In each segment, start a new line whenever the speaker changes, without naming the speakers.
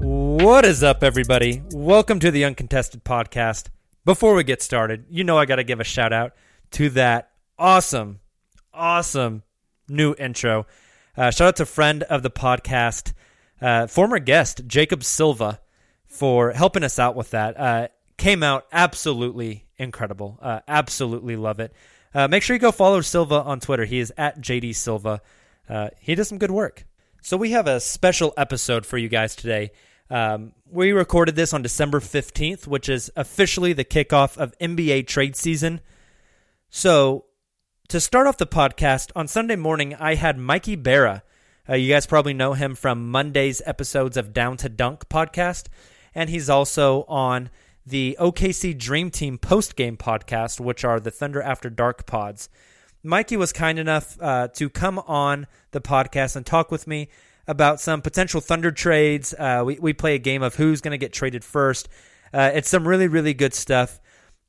What is up, everybody? Welcome to the Uncontested Podcast. Before we get started, you know I got to give a shout out to that awesome, awesome new intro. Uh, shout out to friend of the podcast, uh, former guest Jacob Silva, for helping us out with that. Uh, came out absolutely incredible. Uh, absolutely love it. Uh, make sure you go follow Silva on Twitter. He is at JD Silva. Uh, he does some good work. So we have a special episode for you guys today. Um, we recorded this on December 15th, which is officially the kickoff of NBA trade season. So, to start off the podcast, on Sunday morning, I had Miky Berra. Uh, you guys probably know him from Monday's episodes of Down to Dunk podcast, and he's also on the OKC Dream Team post game podcast, which are the Thunder After Dark pods. Miky was kind enough uh, to come on the podcast and talk with me about some potential Thunder trades. Uh, we, we play a game of who's going to get traded first. Uh, it's some really, really good stuff.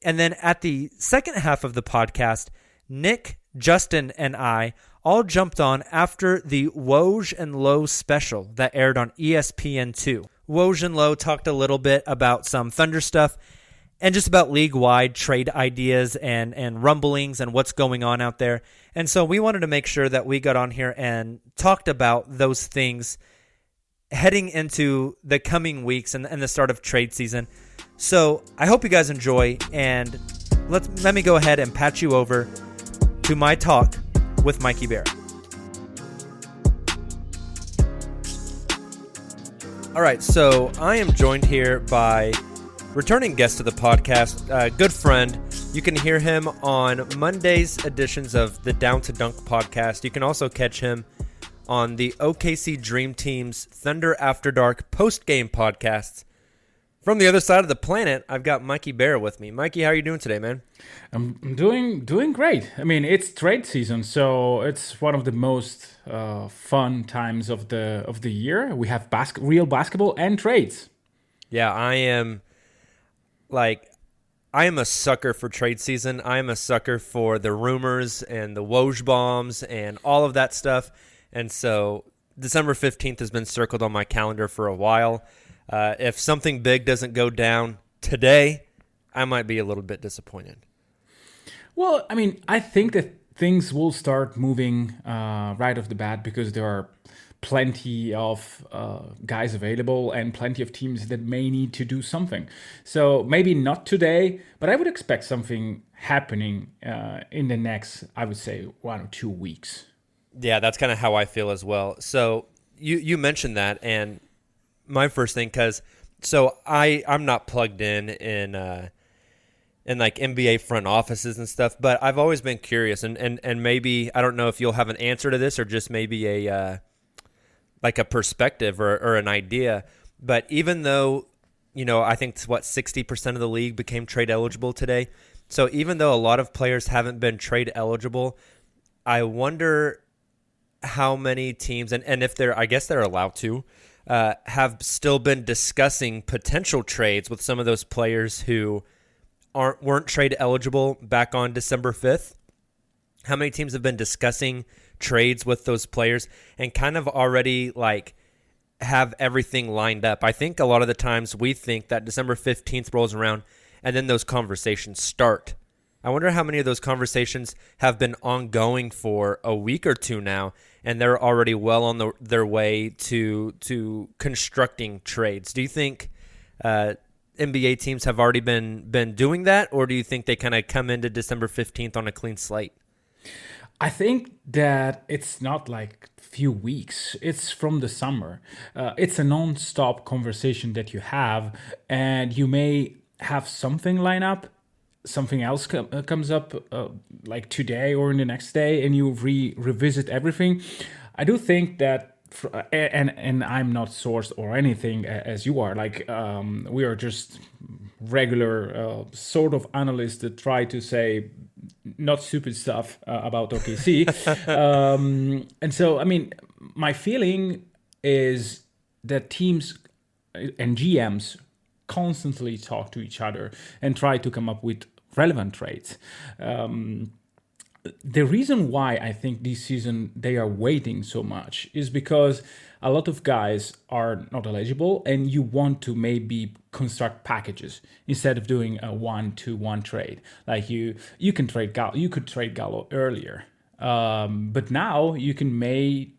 And then at the second half of the podcast, Nick, Justin, and I all jumped on after the Woj and Lowe special that aired on ESPN2. Woj and Lowe talked a little bit about some Thunder stuff and just about league wide trade ideas and, and rumblings and what's going on out there. And so we wanted to make sure that we got on here and talked about those things heading into the coming weeks and, and the start of trade season. So I hope you guys enjoy and let's let me go ahead and patch you over to my talk with Miky Berra. All right, so I am joined here by returning guest to the podcast, uh, good friend. You can hear him on Monday's editions of the Down to Dunk podcast. You can also catch him on the OKC Dream Team's Thunder After Dark post game podcasts. From the other side of the planet, I've got Miky Berra with me. Miky, how are you doing today, man?
I'm doing doing great. I mean, it's trade season, so it's one of the most uh, fun times of the of the year. We have bas- real basketball and trades.
Yeah, I am like I am a sucker for trade season. I am a sucker for the rumors and the Woj bombs and all of that stuff. And so December 15th has been circled on my calendar for a while. Uh, if something big doesn't go down today, I might be a little bit disappointed.
Well, I mean, I think that things will start moving uh, right off the bat because there are plenty of uh, guys available and plenty of teams that may need to do something. So maybe not today, but I would expect something happening uh, in the next, I would say, one or two weeks.
Yeah, that's kind of how I feel as well. So you you mentioned that, and my first thing because so I I'm not plugged in in uh, in like NBA front offices and stuff, but I've always been curious, and and and maybe I don't know if you'll have an answer to this or just maybe a uh, like a perspective or, or an idea. But even though, you know, I think what 60% of the league became trade eligible today. So even though a lot of players haven't been trade eligible, I wonder how many teams, and, and if they're, I guess they're allowed to, uh, have still been discussing potential trades with some of those players who aren't weren't trade eligible back on December 5th. How many teams have been discussing trades with those players and kind of already like have everything lined up. I think a lot of the times we think that December 15th rolls around and then those conversations start. I wonder how many of those conversations have been ongoing for a week or two now and they're already well on the, their way to to constructing trades. Do you think uh, NBA teams have already been been doing that or do you think they kind of come into December 15th on a clean slate?
I think that it's not like few weeks. It's from the summer. Uh, it's a non-stop conversation that you have, and you may have something line up. Something else com- uh, comes up uh, like today or in the next day, and you re revisit everything. I do think that and and I'm not sourced or anything as you are. Like um, we are just regular uh, sort of analysts that try to say not stupid stuff uh, about OKC. um, and so, I mean, my feeling is that teams and GMs constantly talk to each other and try to come up with relevant trades. Um, the reason why I think this season they are waiting so much is because a lot of guys are not eligible and you want to maybe construct packages instead of doing a one to one trade. Like you you can trade Gallo you could trade Gallo earlier. Um, but now you can may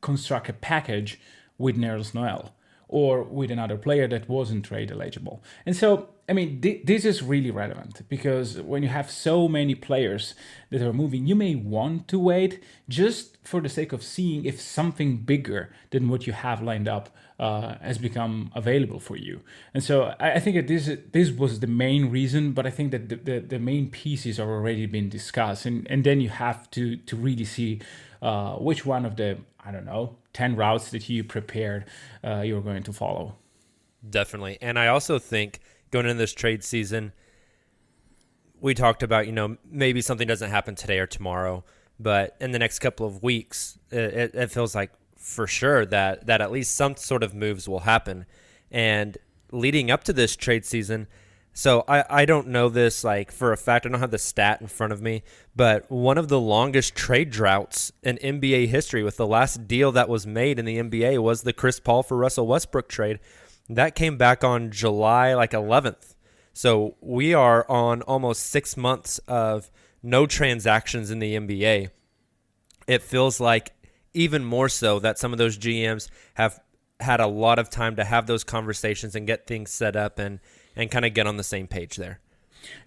construct a package with Nerlens Noel or with another player that wasn't trade eligible. And so, I mean, th- this is really relevant because when you have so many players that are moving, you may want to wait just for the sake of seeing if something bigger than what you have lined up uh, has become available for you. And so, I, I think that this this was the main reason, but I think that the, the, the main pieces are already been discussed, and and then you have to to really see uh, which one of the I don't know 10 routes that you prepared uh, you were going to follow.
Definitely. And I also think going into this trade season, we talked about, you know, maybe something doesn't happen today or tomorrow, but in the next couple of weeks, it, it feels like for sure that, that at least some sort of moves will happen. And leading up to this trade season, so I, I don't know this like for a fact. I don't have the stat in front of me, but one of the longest trade droughts in NBA history with the last deal that was made in the NBA was the Chris Paul for Russell Westbrook trade. That came back on July like 11th. So we are on almost six months of no transactions in the NBA. It feels like even more so that some of those GMs have had a lot of time to have those conversations and get things set up and and kind of get on the same page there.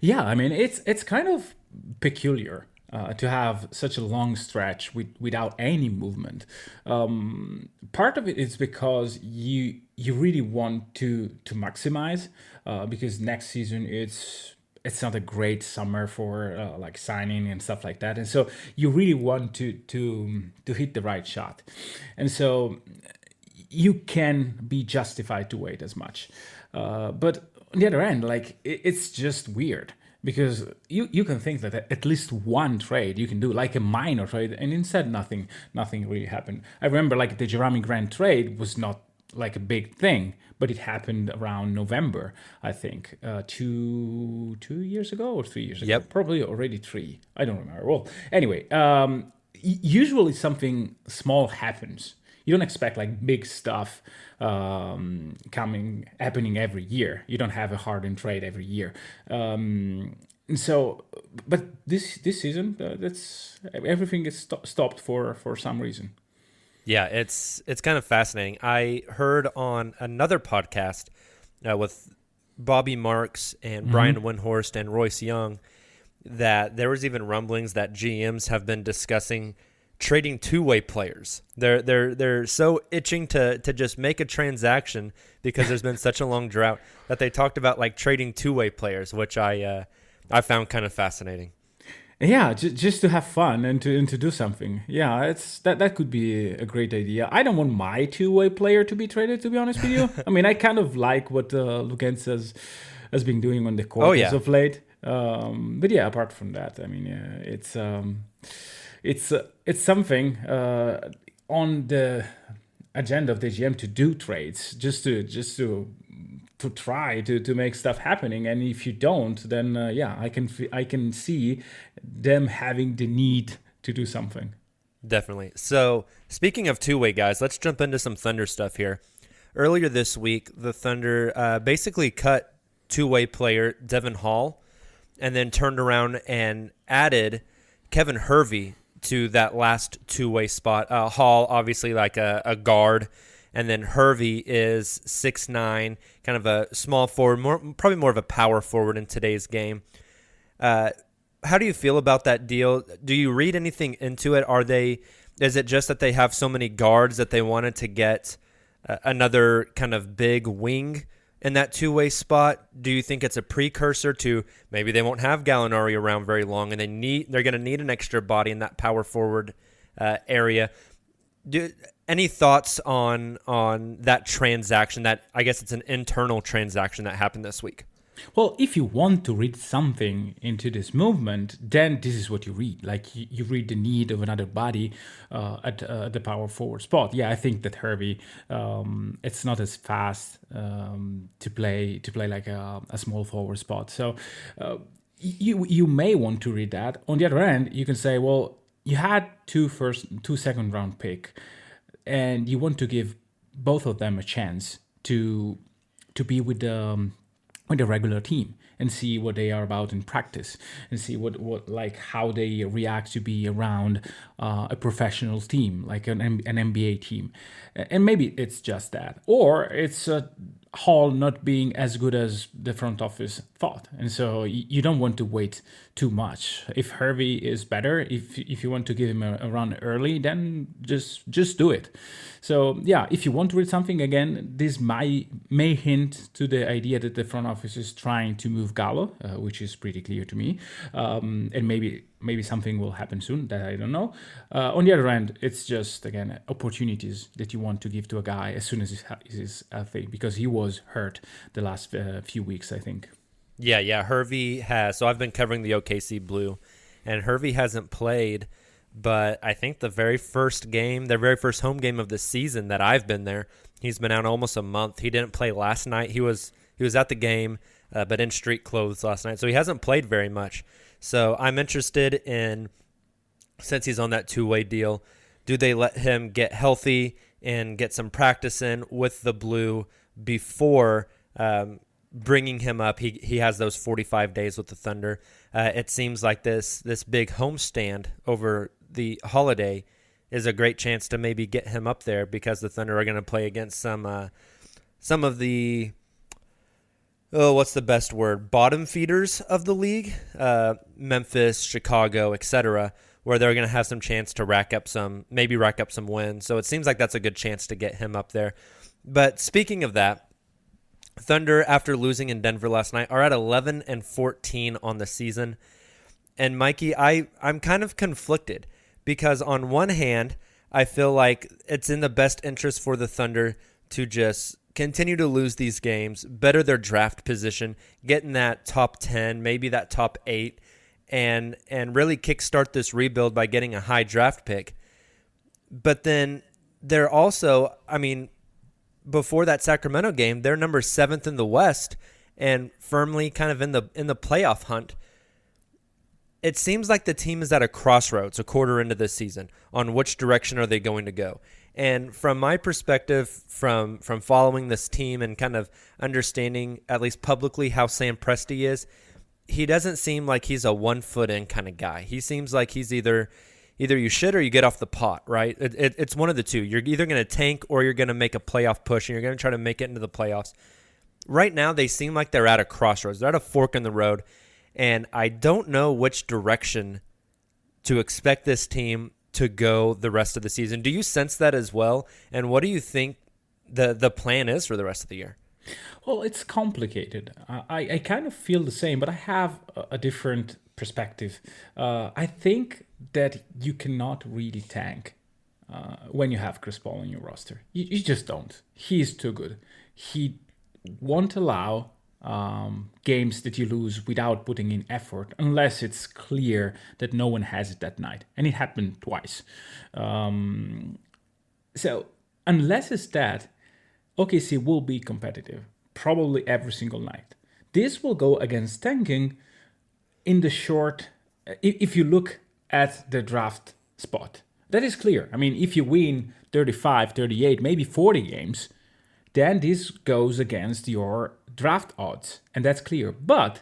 Yeah, I mean it's it's kind of peculiar uh, to have such a long stretch with, without any movement. Um, part of it is because you you really want to to maximize uh, because next season it's it's not a great summer for uh, like signing and stuff like that, and so you really want to to to hit the right shot, and so you can be justified to wait as much. Uh, but on the other end, like it's just weird because you you can think that at least one trade you can do like a minor trade and instead nothing nothing really happened. I remember like the jerami grant trade was not like a big thing but it happened around november i think uh, two two years ago or three years ago.
Yep.
probably already three. I don't remember. Well anyway um, usually something small happens you don't expect like big stuff um, coming happening every year. You don't have a Harden trade every year. Um, and so, but this this season, uh, that's everything is sto- stopped for for some reason.
Yeah, it's it's kind of fascinating. I heard on another podcast uh, with Bobby Marks and
Mm-hmm.
Brian Windhorst and Royce Young that there was even rumblings that GMs have been discussing trading two-way players. They're they're they're so itching to to just make a transaction because there's been such a long drought that they talked about like trading two-way players, which I uh, I found kind of fascinating.
Yeah, just, just to have fun and to and to do something. Yeah, it's that that could be a great idea. I don't want my two-way player to be traded. To be honest with you, I mean, I kind of like what uh, has has been doing on the court
Oh, yeah.
as of late. Um, but yeah, apart from that, I mean, yeah, it's um, it's uh, it's something uh, on the agenda of the GM to do trades, just to just to to try to, to make stuff happening and if you don't then uh, yeah i can f- i can see them having the need to do something
Definitely. So, speaking of two way guys, let's jump into some Thunder stuff here. Earlier this week, the Thunder uh, basically cut two way player Devon Hall and then turned around and added Kevin Hervey to that last two way spot. Uh, Hall, obviously, like a, a guard. And then Hervey is six nine, kind of a small forward, more, probably more of a power forward in today's game. Uh, how do you feel about that deal? Do you read anything into it? Are they? Is it just that they have so many guards that they wanted to get uh, another kind of big wing in that two-way spot? Do you think it's a precursor to maybe they won't have Gallinari around very long, and they need they're going to need an extra body in that power forward uh, area? Do, any thoughts on on that transaction? That I guess it's an internal transaction that happened this week.
Well if you want to read something into this movement then this is what you read. Like you, you read the need of another body uh, at uh, the power forward spot. Yeah i think that Hervey um, it's not as fast um, to play to play like a, a small forward spot. So uh, you you may want to read that. On the other end, you can say, well, you had two first, two second round pick, and you want to give both of them a chance to to be with the um, with the regular team and see what they are about in practice and see what what like how they react to be around uh, a professional team like an an NBA team, and maybe it's just that, or it's a Hall not being as good as the front office thought, and so you don't want to wait too much. If Hervey is better, if if you want to give him a, a run early, then just just do it. So yeah, if you want to read something again, this may may hint to the idea that the front office is trying to move Gallo, uh, which is pretty clear to me, um, and maybe maybe something will happen soon that I don't know. Uh, on the other end, it's just again opportunities that you want to give to a guy as soon as he's, he- he's healthy because he was hurt the last uh, few weeks, I think.
Yeah, yeah. Hervey has. So I've been covering the OKC Blue, and Hervey hasn't played, but I think the very first game, their very first home game of the season that I've been there, he's been out almost a month. He didn't play last night. He was he was at the game, uh, but in street clothes last night, so he hasn't played very much. So I'm interested in since he's on that two way deal, do they let him get healthy and get some practice in with the blue before um, bringing him up? He he has those 45 days with the Thunder. Uh, it seems like this this big homestand over the holiday is a great chance to maybe get him up there because the Thunder are going to play against some uh, some of the oh, what's the best word? Bottom feeders of the league, uh, Memphis, Chicago, etc., where they're going to have some chance to rack up some, maybe rack up some wins. So it seems like that's a good chance to get him up there. But speaking of that, Thunder, after losing in Denver last night, are at 11 and 14 on the season. And Miky, I I'm kind of conflicted because on one hand, I feel like it's in the best interest for the Thunder to just continue to lose these games, better their draft position, get in that top 10, maybe that top 8 and and really kickstart this rebuild by getting a high draft pick. But then they're also, I mean, before that Sacramento game, they're number 7th in the West and firmly kind of in the in the playoff hunt it seems like the team is at a crossroads a quarter into this season on which direction are they going to go. And from my perspective, from from following this team and kind of understanding at least publicly how Sam Presti is, he doesn't seem like he's a one foot in kind of guy. He seems like he's either either you shit or you get off the pot, right? It, it, it's one of the two. You're either going to tank or you're going to make a playoff push and you're going to try to make it into the playoffs. Right now, they seem like they're at a crossroads. They're at a fork in the road, and I don't know which direction to expect this team to go the rest of the season. Do you sense that as well? And what do you think the the plan is for the rest of the year?
Well, it's complicated. I, I kind of feel the same, but I have a, different perspective. Uh, I think that you cannot really tank uh, when you have Chris Paul in your roster. You, you just don't. He's too good. He won't allow um, games that you lose without putting in effort unless it's clear that no one has it that night. And it happened twice. Um, so, unless it's that, OKC will be competitive probably every single night. This will go against tanking in the short, if you look at the draft spot. That is clear. I mean, if you win 35, 38, maybe 40 games, then this goes against your draft odds, and that's clear. But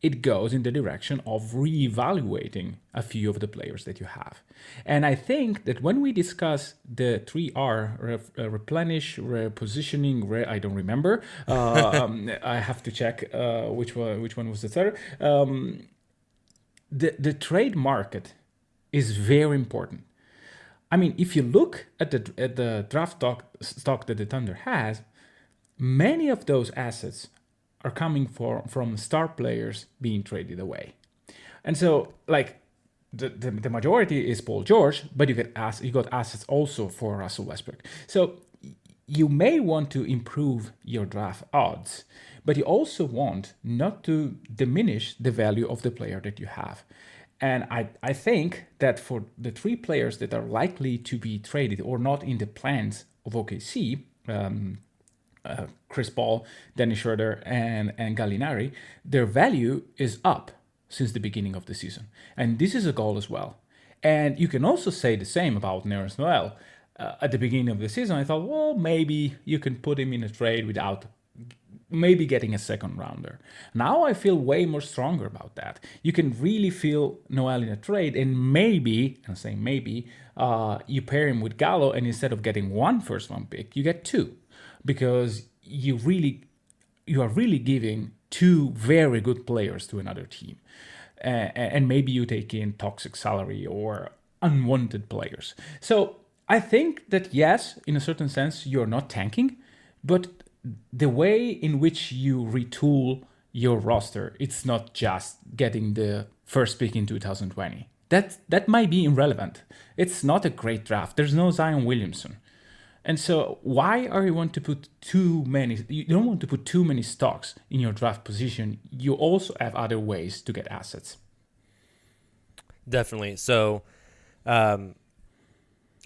it goes in the direction of reevaluating a few of the players that you have. And I think that when we discuss the 3R, rep, uh, replenish, repositioning, re, I don't remember, uh, um, I have to check uh, which, one, which one was the third. Um, the, the trade market is very important. I mean, if you look at the, at the draft stock, stock that the Thunder has, many of those assets are coming for, from star players being traded away. And so, like, the, the, the majority is Paul George, but you get ass, you got assets also for Russell Westbrook. So you may want to improve your draft odds, but you also want not to diminish the value of the player that you have. And I, I think that for the three players that are likely to be traded or not in the plans of OKC, um, uh, Chris Paul, Dennis Schroeder, and, and Gallinari, their value is up since the beginning of the season. And this is a goal as well. And you can also say the same about Nerlens Noel. Uh, at the beginning of the season, I thought, well, maybe you can put him in a trade without maybe getting a second rounder. Now I feel way more stronger about that. You can really feel Noel in a trade, and maybe, I'm saying maybe, uh, you pair him with Gallo, and instead of getting one first round pick, you get two because you really you are really giving two very good players to another team uh, and maybe you take in toxic salary or unwanted players so i think that yes in a certain sense you're not tanking but the way in which you retool your roster it's not just getting the first pick in 2020 that that might be irrelevant it's not a great draft there's no zion williamson and so, why are you want to put too many? You don't want to put too many stocks in your draft position. You also have other ways to get assets.
Definitely. So, um,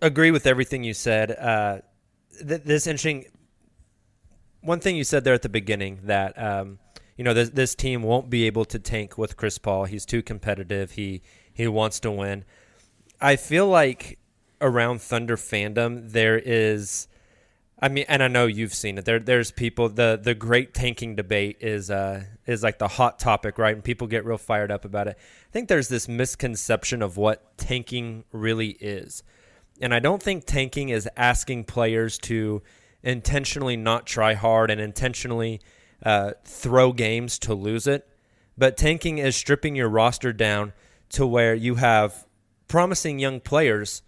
agree with everything you said. Uh, th- this interesting. One thing you said there at the beginning that um, you know this, this team won't be able to tank with Chris Paul. He's too competitive. He he wants to win. I feel like around Thunder fandom, there is. I mean, and I know you've seen it. There, there's people. the The great tanking debate is uh, is like the hot topic, right? And people get real fired up about it. I think there's this misconception of what tanking really is, and I don't think tanking is asking players to intentionally not try hard and intentionally uh, throw games to lose it. But tanking is stripping your roster down to where you have promising young players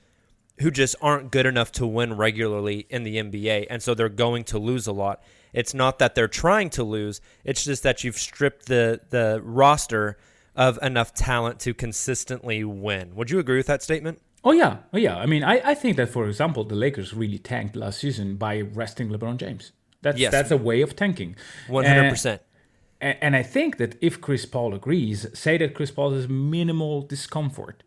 who just aren't good enough to win regularly in the NBA. And so they're going to lose a lot. It's not that they're trying to lose, it's just that you've stripped the, the roster of enough talent to consistently win. Would you agree with that statement?
Oh yeah, oh yeah. I mean, I, I think that for example, the Lakers really tanked last season by resting LeBron James. That's yes. that's a way of tanking.
One hundred percent.
And I think that if Chris Paul agrees, say that Chris Paul has minimal discomfort,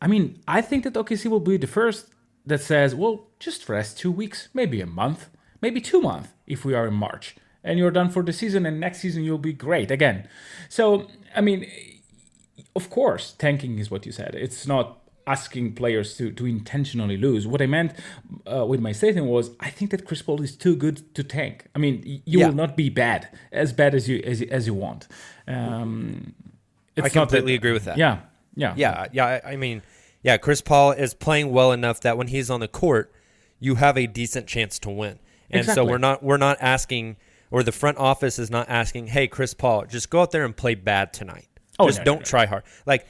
I mean, I think that OKC will be the first that says, well, just rest two weeks, maybe a month, maybe two months if we are in March. And you're done for the season, and next season you'll be great again. So, I mean, of course, tanking is what you said. It's not asking players to, to intentionally lose. What I meant uh, with my statement was I think that Chris Paul is too good to tank. I mean, you
Yeah.
will not be bad as bad as you as, as you want. Um, it's
I
not that-
completely agree with that.
Yeah, yeah,
Yeah, yeah. I I mean, yeah, Chris Paul is playing well enough that when he's on the court, you have a decent chance to win. And so we're not we're not asking, or the front office is not asking, hey, Chris Paul, just go out there and play bad tonight.
Oh,
just
no, no,
don't
no.
try hard. Like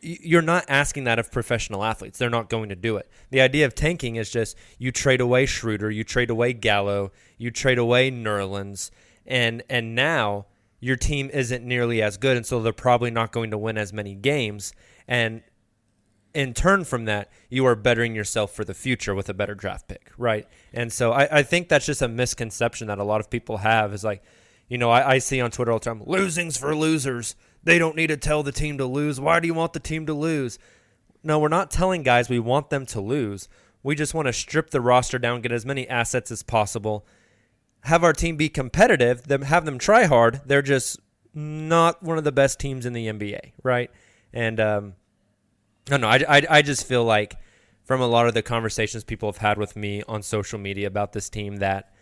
you're not asking that of professional athletes. They're not going to do it. The idea of tanking is just you trade away Schroeder, you trade away Gallo, you trade away Nerlens, and and now your team isn't nearly as good, and so they're probably not going to win as many games. And in turn from that, you are bettering yourself for the future with a better draft pick, right? And so I, I think that's just a misconception that a lot of people have is like, you know, I, I see on Twitter all the time, losing's for losers. They don't need to tell the team to lose. Why do you want the team to lose? No, we're not telling guys we want them to lose. We just want to strip the roster down, get as many assets as possible, have our team be competitive, them have them try hard. They're just not one of the best teams in the NBA, right? And um, I don't know. I, I, I just feel like from a lot of the conversations people have had with me on social media about this team that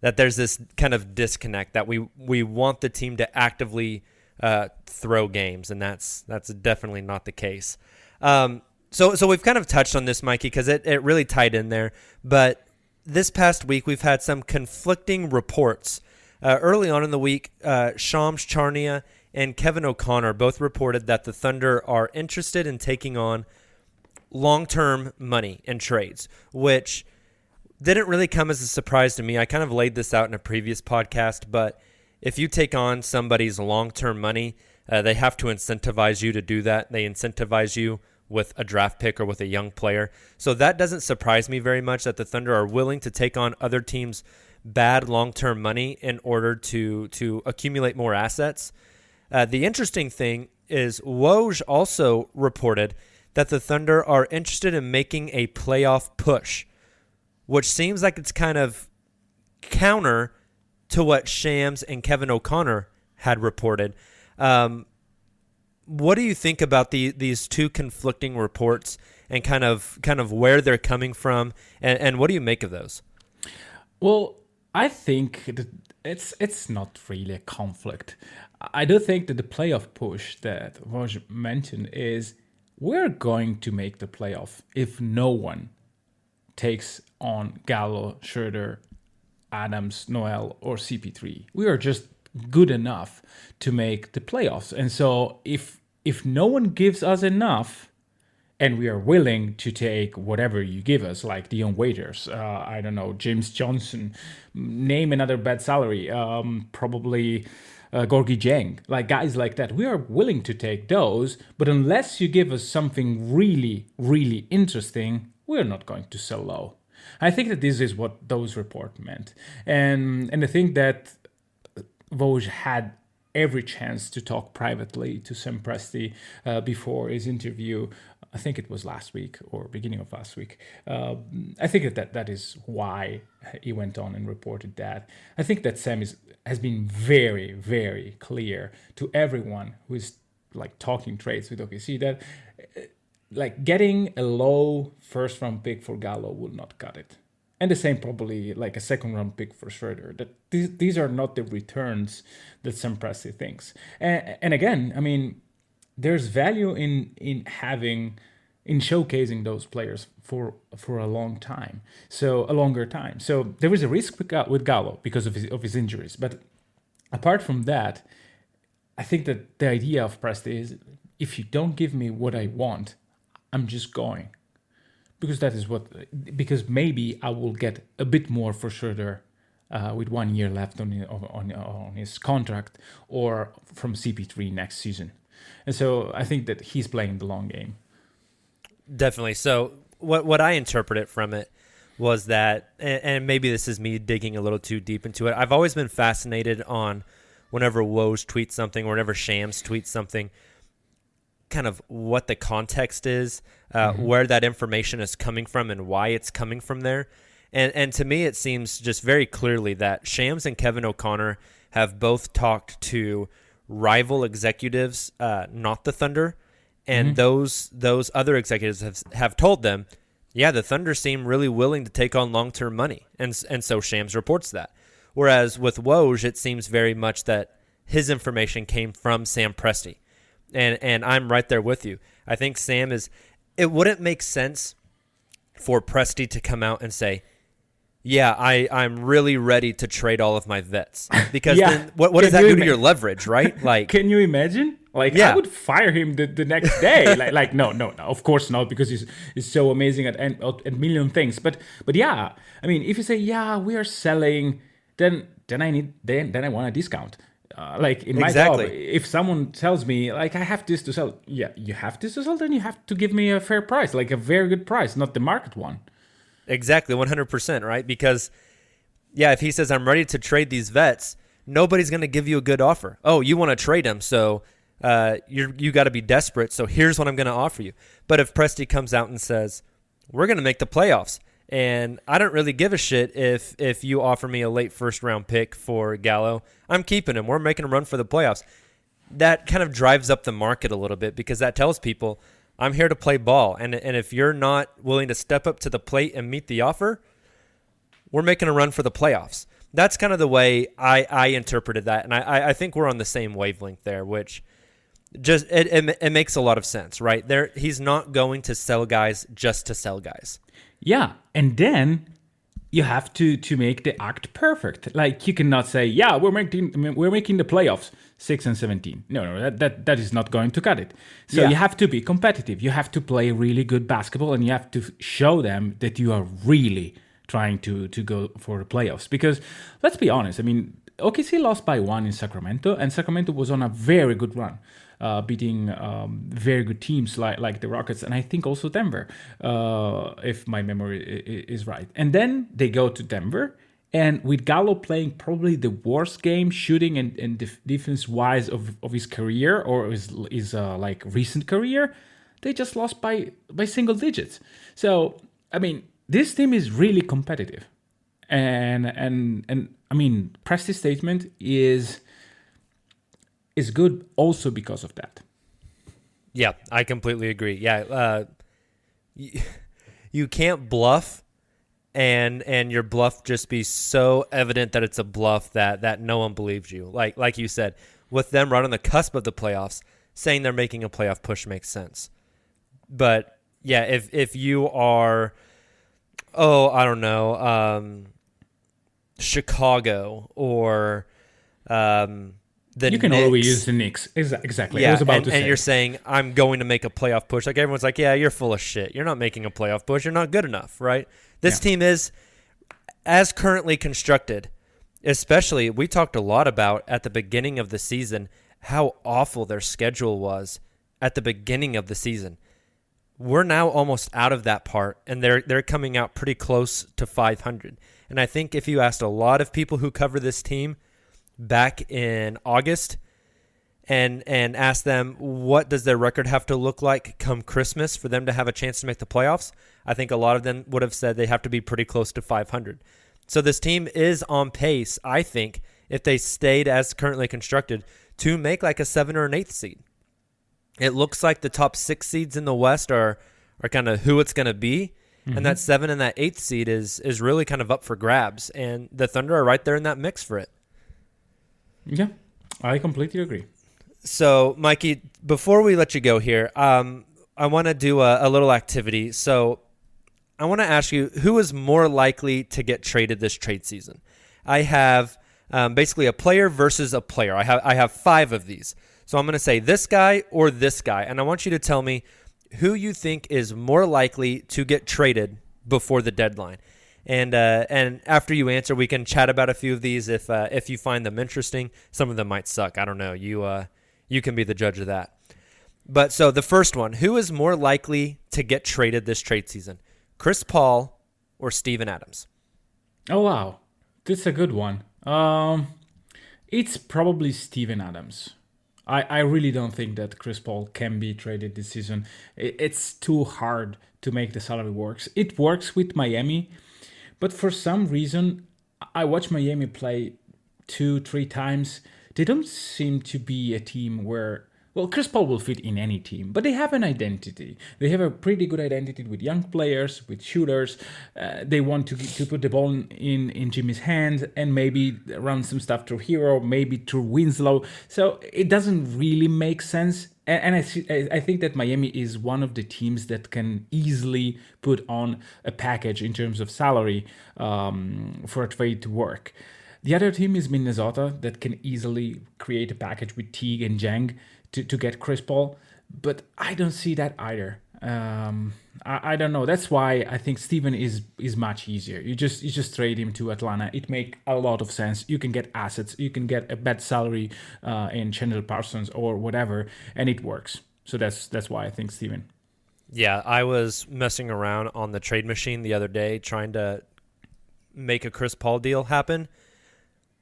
that there's this kind of disconnect that we we want the team to actively uh, throw games, and that's that's definitely not the case. Um, so so we've kind of touched on this, Miky, because it, it really tied in there. But this past week we've had some conflicting reports. Uh, early on in the week, uh, Shams Charania and Kevin O'Connor both reported that the Thunder are interested in taking on long-term money and trades, which didn't really come as a surprise to me. I kind of laid this out in a previous podcast, but if you take on somebody's long term money, uh, they have to incentivize you to do that. They incentivize you with a draft pick or with a young player. So that doesn't surprise me very much that the Thunder are willing to take on other teams' bad long term money in order to, to accumulate more assets. Uh, the interesting thing is Woj also reported that the Thunder are interested in making a playoff push which seems like it's kind of counter to what Shams and Kevin O'Connor had reported. Um, what do you think about the these two conflicting reports and kind of kind of where they're coming from, and, and what do you make of those?
Well, I think it's it's not really a conflict. I do think that the playoff push that Woj mentioned is we're going to make the playoff if no one takes on Gallo, Schroeder, Adams, Noel, or CP3. We are just good enough to make the playoffs. And so if if no one gives us enough, and we are willing to take whatever you give us, like Dion Waiters, uh, I don't know, James Johnson, name another bad salary, um, probably uh, Gorgui Dieng, like guys like that. We are willing to take those, but unless you give us something really, really interesting, we're not going to sell low. I think that this is what those reports meant, and and I think that Woj had every chance to talk privately to Sam Presti uh, before his interview. I think it was last week or beginning of last week. Uh, I think that, that that is why he went on and reported that. I think that Sam is has been very very clear to everyone who is like talking trades with OKC that like getting a low first round pick for Gallo will not cut it. And the same probably like a second round pick for Schroeder. That these, these are not the returns that Sam Presti thinks. And, and again, I mean, there's value in in having in showcasing those players for for a long time, so a longer time. So there is a risk with, with Gallo because of his of his injuries. But apart from that, I think that the idea of Presti is if you don't give me what I want, I'm just going because that is what because maybe I will get a bit more for Schroeder uh, with one year left on, on on his contract or from CP3 next season, and so I think that he's playing the long game.
Definitely. So what what I interpreted from it was that, and, and maybe this is me digging a little too deep into it. I've always been fascinated on whenever Woj tweets something or whenever Shams tweets something, kind of what the context is, uh, where that information is coming from, and why it's coming from there. And and to me, it seems just very clearly that Shams and Kevin O'Connor have both talked to rival executives, uh, not the Thunder, and
Mm-hmm.
those those other executives have have told them, yeah, the Thunder seem really willing to take on long term money, and and so Shams reports that. Whereas with Woj, it seems very much that his information came from Sam Presti, and and I'm right there with you. I think Sam is. It wouldn't make sense for Presti to come out and say, "Yeah, I I'm really ready to trade all of my vets," because
Yeah.
then what what does that do to your leverage, right? Like,
Can you imagine? Like
Yeah.
I would fire him the, the next day. like like no no no of course not because he's he's so amazing at at, at million things. But but yeah, I mean if you say yeah we are selling, then then I need then then I want a discount. Uh, like in my
Exactly.
job, if someone tells me like I have this to sell, yeah, you have this to sell, then you have to give me a fair price, like a very good price, not the market one.
Exactly, 100%, right? Because, yeah, if he says, I'm ready to trade these vets, nobody's going to give you a good offer. Oh, you want to trade them, so uh, you're, you got to be desperate, so here's what I'm going to offer you. But if Presti comes out and says, we're going to make the playoffs, and I don't really give a shit if, if you offer me a late first round pick for Gallo, I'm keeping him. We're making a run for the playoffs. That kind of drives up the market a little bit because that tells people, I'm here to play ball. And, and if you're not willing to step up to the plate and meet the offer, we're making a run for the playoffs. That's kind of the way I, I interpreted that. And I- I, think we're on the same wavelength there, which just it, it, it makes a lot of sense, right? There he's not going to sell guys just to sell guys.
Yeah, and then you have to to make the act perfect. Like you cannot say, "Yeah, we're making we're making the playoffs six and 17. No, no, that that, that is not going to cut it. So
Yeah.
you have to be competitive. You have to play really good basketball, and you have to show them that you are really trying to to go for the playoffs. Because let's be honest, I mean, OKC lost by one in Sacramento, and Sacramento was on a very good run uh, beating um, very good teams like like the Rockets and I think also Denver, uh, if my memory is right. And then they go to Denver, and with Gallo playing probably the worst game shooting and, and def- defense wise of, of his career or his his uh, like recent career, they just lost by by single digits. So I mean, this team is really competitive, and and and I mean, Presti's statement is is good also because of that.
Yeah, I completely agree. Yeah, uh, you, you can't bluff, and and your bluff just be so evident that it's a bluff that that no one believes you. Like like you said, with them right on the cusp of the playoffs, saying they're making a playoff push makes sense. But yeah, if if you are, oh, I don't know, um, Chicago or um, the
you can
Knicks,
always use the Knicks. Exa- Exactly.
Yeah,
was about
and,
to
and you're saying I'm going to make a playoff push. Like everyone's like, yeah, you're full of shit. You're not making a playoff push. You're not good enough, right? This
Yeah.
team is as currently constructed. Especially, we talked a lot about at the beginning of the season how awful their schedule was at the beginning of the season. We're now almost out of that part, and they're they're coming out pretty close to 500. And I think if you asked a lot of people who cover this team back in August, and and ask them what does their record have to look like come Christmas for them to have a chance to make the playoffs, I think a lot of them would have said they have to be pretty close to 500. So this team is on pace, I think, if they stayed as currently constructed, to make like a seven or an eighth seed. It looks like the top six seeds in the West are are kind of who it's going to be, and mm-hmm. that seven and that eighth seed is is really kind of up for grabs, and the Thunder are right there in that mix for it.
Yeah, I completely agree.
So, Miky, before we let you go here, um, I want to do a, a little activity. So, I want to ask you who is more likely to get traded this trade season? I have um, basically a player versus a player. I have I have five of these. So I'm going to say this guy or this guy, and I want you to tell me who you think is more likely to get traded before the deadline. And uh, and after you answer, we can chat about a few of these if uh, if you find them interesting. Some of them might suck. I don't know. You uh, you can be the judge of that. But so the first one, who is more likely to get traded this trade season? Chris Paul or Steven Adams?
Oh wow, this is a good one. Um, it's probably Steven Adams. I, I really don't think that Chris Paul can be traded this season. I- It's too hard to make the salary works. It works with Miami, but for some reason, I watch Miami play two, three times. They don't seem to be a team where well, Chris Paul will fit in any team, but they have an identity. They have a pretty good identity with young players, with shooters. Uh, they want to to put the ball in in Jimmy's hands and maybe run some stuff through Herro, maybe through Winslow. So it doesn't really make sense. And, and I I think that Miami is one of the teams that can easily put on a package in terms of salary um, for a trade to work. The other team is Minnesota that can easily create a package with Teague and Dieng to, to get Chris Paul, but I don't see that either. Um, I, I don't know. That's why I think Steven is is much easier. You just you just trade him to Atlanta. It make a lot of sense. You can get assets. You can get a bad salary uh, in Chandler Parsons or whatever, and it works. So that's that's why I think Steven.
Yeah, I was messing around on the trade machine the other day trying to make a Chris Paul deal happen.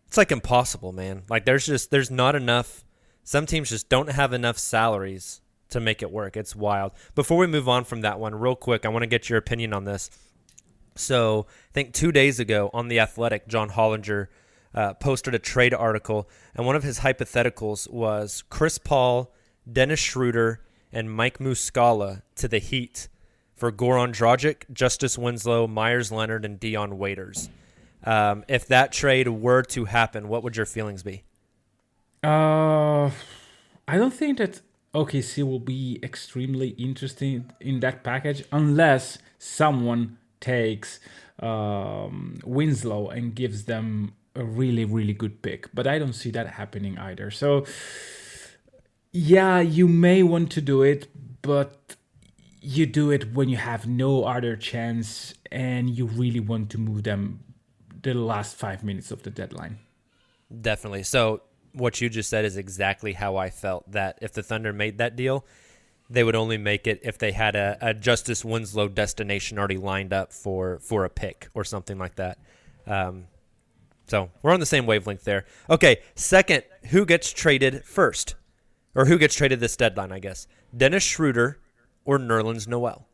It's like impossible, man. Like there's just there's not enough some teams just don't have enough salaries to make it work. It's wild. Before we move on from that one, real quick, I want to get your opinion on this. So, I think two days ago on The Athletic, John Hollinger uh, posted a trade article, and one of his hypotheticals was Chris Paul, Dennis Schroeder, and Mike Muscala to the Heat for Goran Dragic, Justice Winslow, Meyers Leonard, and Dion Waiters. Um, if that trade were to happen, what would your feelings be?
Uh, I don't think that OKC will be extremely interesting in that package unless someone takes um, Winslow and gives them a really, really good pick. But I don't see that happening either. So, yeah, you may want to do it, but you do it when you have no other chance and you really want to move them the last five minutes of the deadline.
Definitely. So what you just said is exactly how I felt that if the Thunder made that deal, they would only make it if they had a, a Justice Winslow destination already lined up for for a pick or something like that. Um, so we're on the same wavelength there. Okay, second, who gets traded first, or who gets traded this deadline? I guess Dennis Schroeder or Nerlens Noel.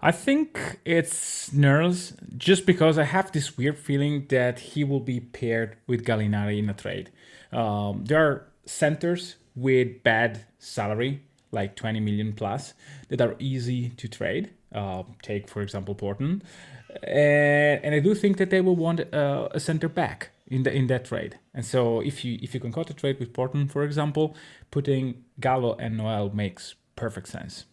I think it's Nerls just because I have this weird feeling that he will be paired with Gallinari in a trade. Um, there are centers with bad salary, like 20 million plus, that are easy to trade. Uh, take, for example, Portland. And, and I do think that they will want uh, a center back in the in that trade. And so if you if you can cut a trade with Portland, for example, putting Gallo and Noel makes perfect sense.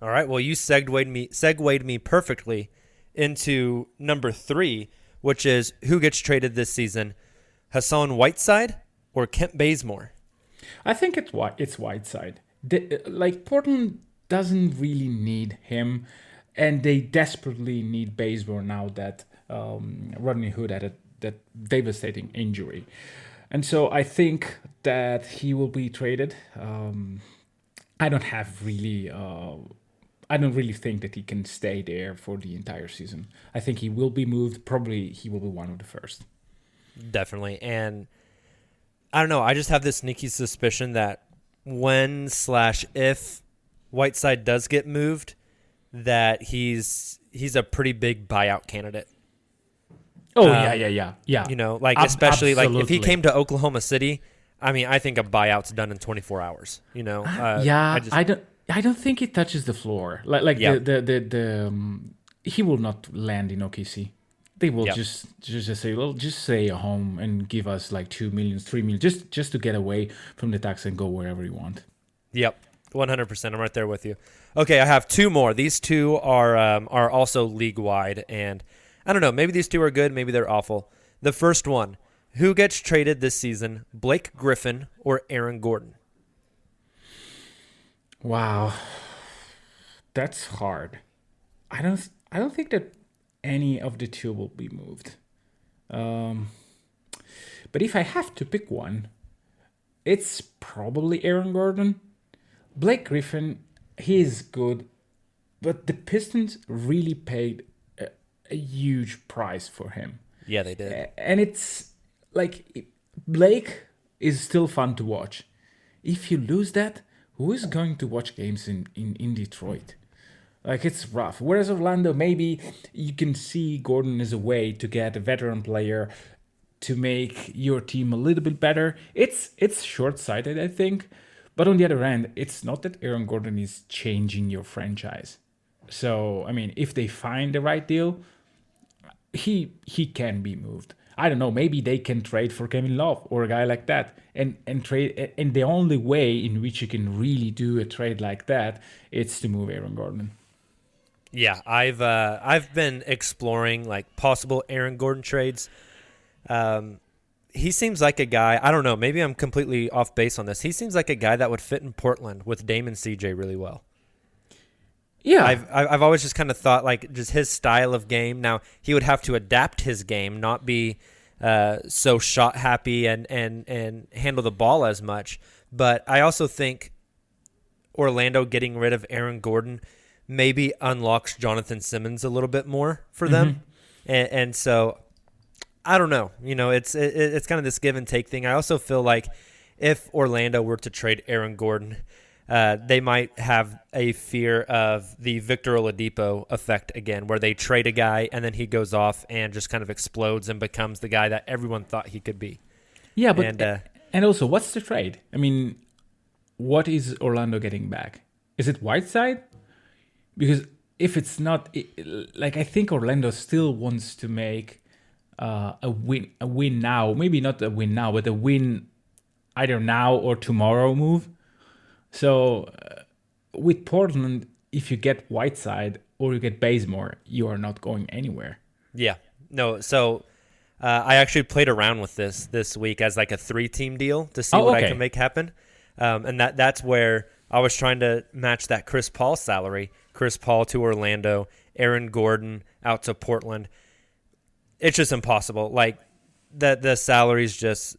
All right. Well, you segued me segued me perfectly into number three, which is who gets traded this season: Hassan Whiteside or Kent Bazemore.
I think it's it's Whiteside. The, like Portland doesn't really need him, and they desperately need Bazemore now that um, Rodney Hood had a that devastating injury, and so I think that he will be traded. Um, I don't have really. Uh, I don't really think that he can stay there for the entire season. I think he will be moved. Probably he will be one of the first.
Definitely. And I don't know. I just have this sneaky suspicion that when slash if Whiteside does get moved, that he's he's a pretty big buyout candidate.
Oh um, yeah, yeah, yeah, yeah.
You know, like Ab- especially absolutely. like if he came to Oklahoma City, I mean, I think a buyout's done in 24 hours. You know,
uh, yeah. I, just, I don't. I don't think it touches the floor. Like like the the the, the um, he will not land in OKC. They will yep. just, just just say, well, just stay at home and give us like two millions, three million, just just to get away from the tax and go wherever you want.
Yep, one hundred percent. I'm right there with you. Okay, I have two more. These two are um, are also league wide, and I don't know. Maybe these two are good. Maybe they're awful. The first one: Who gets traded this season? Blake Griffin or Aaron Gordon?
Wow, that's hard. I don't. I don't think that any of the two will be moved. Um, but if I have to pick one, it's probably Aaron Gordon. Blake Griffin, he is good, but the Pistons really paid a, a huge price for him.
Yeah, they did.
And it's like Blake is still fun to watch. If you lose that, who is going to watch games in, in, in Detroit? Like it's rough. Whereas Orlando, maybe you can see Gordon as a way to get a veteran player to make your team a little bit better. It's it's short sighted, I think, But on the other hand, it's not that Aaron Gordon is changing your franchise. So I mean, if they find the right deal, he he can be moved. I don't know. Maybe they can trade for Kevin Love or a guy like that, and and trade. And the only way in which you can really do a trade like that, it's to move Aaron Gordon.
Yeah, I've uh, I've been exploring like possible Aaron Gordon trades. Um, he seems like a guy. I don't know. Maybe I'm completely off base on this. He seems like a guy that would fit in Portland with Damon CJ really well.
Yeah,
I've I've always just kind of thought like just his style of game. Now he would have to adapt his game, not be uh, so shot happy and and and handle the ball as much. But I also think Orlando getting rid of Aaron Gordon maybe unlocks Jonathan Simmons a little bit more for them,
Mm-hmm.
and, and so I don't know. You know, it's it, it's kind of this give and take thing. I also feel like if Orlando were to trade Aaron Gordon, uh, they might have a fear of the Victor Oladipo effect again, where they trade a guy and then he goes off and just kind of explodes and becomes the guy that everyone thought he could be.
yeah, but
and, uh,
and also, what's the trade? I mean, what is Orlando getting back? Is it Whiteside? Because if it's not, it, like I think Orlando still wants to make uh, a win, a win now. Maybe not a win now, but a win either now or tomorrow move. So uh, with Portland, if you get Whiteside or you get Bazemore, you are not going anywhere.
Yeah. No, so uh, I actually played around with this this week as like a three team deal to see
Oh,
what I can make happen. Um, and that that's where I was trying to match that Chris Paul salary. Chris Paul to Orlando, Aaron Gordon out to Portland. It's just impossible. Like the the salaries just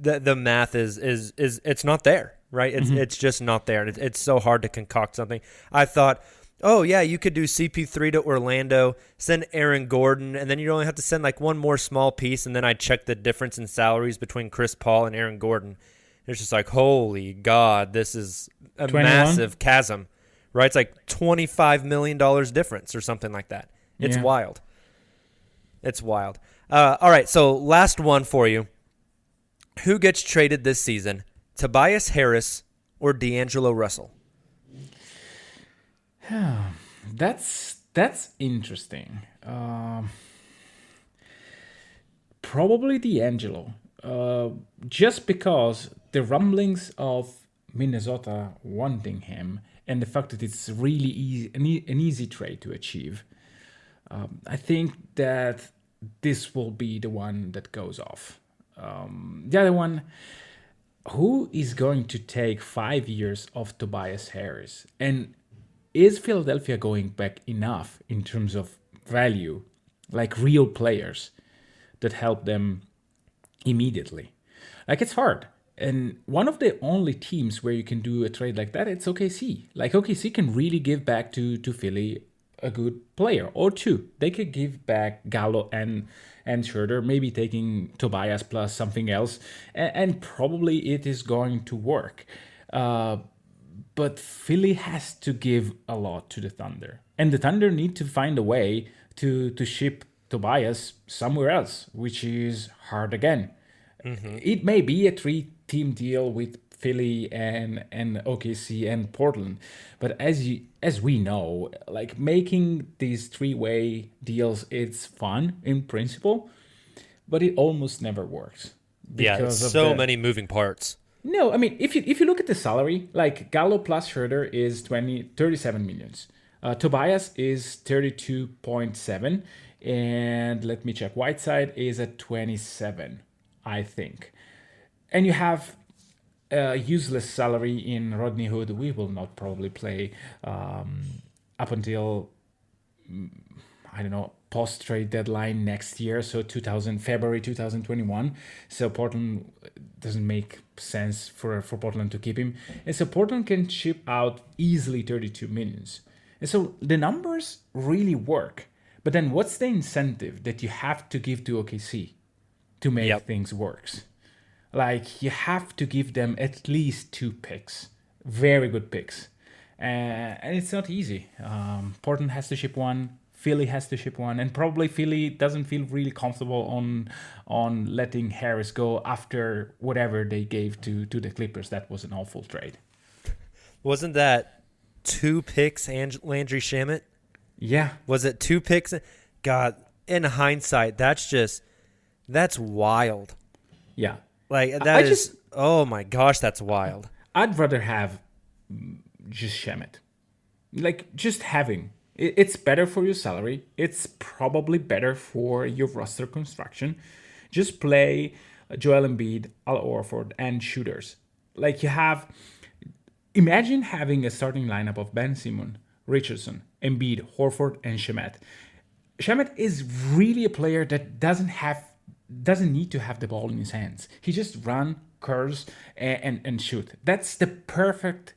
the the math is is is it's not there, right? It's mm-hmm. it's just not there, and it's, it's so hard to concoct something. I thought, oh yeah, you could do CP3 to Orlando, send Aaron Gordon, and then you only have to send like one more small piece, and then I check the difference in salaries between Chris Paul and Aaron Gordon. It's just like, holy God, this is a
21?
massive chasm, right? It's like twenty five million dollars difference or something like that. It's
Yeah.
wild. It's wild. Uh, all right, so last one for you. Who gets traded this season? Tobias Harris or D'Angelo Russell?
That's that's interesting. Um, probably D'Angelo, uh, just because the rumblings of Minnesota wanting him and the fact that it's really easy an, e- an easy trade to achieve. Um, I think that this will be the one that goes off. Um, the other one, who is going to take five years of Tobias Harris? And is Philadelphia going back enough in terms of value, like real players that help them immediately? Like it's hard. And one of the only teams where you can do a trade like that, it's OKC. Like OKC can really give back to to Philly a good player or two. They could give back Gallo and and Schroeder, maybe taking Tobias plus something else, and, and probably it is going to work. Uh, but Philly has to give a lot to the Thunder, and the Thunder need to find a way to to ship Tobias somewhere else, which is hard again. It may be a three-team deal with Philly and and OKC and Portland, but as you as we know, like making these three-way deals, it's fun in principle, but it almost never works.
Yeah,
because of
so
the-
many moving parts.
no, I mean if you if you look at the salary, like Gallo plus Schroeder is 20 37 millions. Uh, Tobias is 32.7 and let me check Whiteside is at 27, I think. And you have a useless salary in Rodney Hood. We will not probably play um, up until I don't know, post trade deadline next year, so 2000 February 2021. So Portland doesn't make sense for for Portland to keep him, and so Portland can ship out easily 32 millions. And so the numbers really work. But then what's the incentive that you have to give to OKC to make
Yep.
things works? Like you have to give them at least two picks, very good picks, uh, and it's not easy. Um, Portland has to ship one. Philly has to ship one, and probably Philly doesn't feel really comfortable on on letting Harris go after whatever they gave to to the Clippers. That was an awful trade.
Wasn't that two picks and Landry Shamet?
Yeah,
Was it two picks? God, in hindsight, that's just that's wild.
yeah.
Like that
I
is.
just-
oh my gosh, that's wild.
I'd rather have just Shamet. Like just having it's better for your salary. It's probably better for your roster construction. Just play Joel Embiid, Al Horford, and shooters. Like you have. Imagine having a starting lineup of Ben Simmons, Richardson, Embiid, Horford, and Shamet. Shamet is really a player that doesn't have doesn't need to have the ball in his hands. He just run, curves, and, and, and shoot. That's the perfect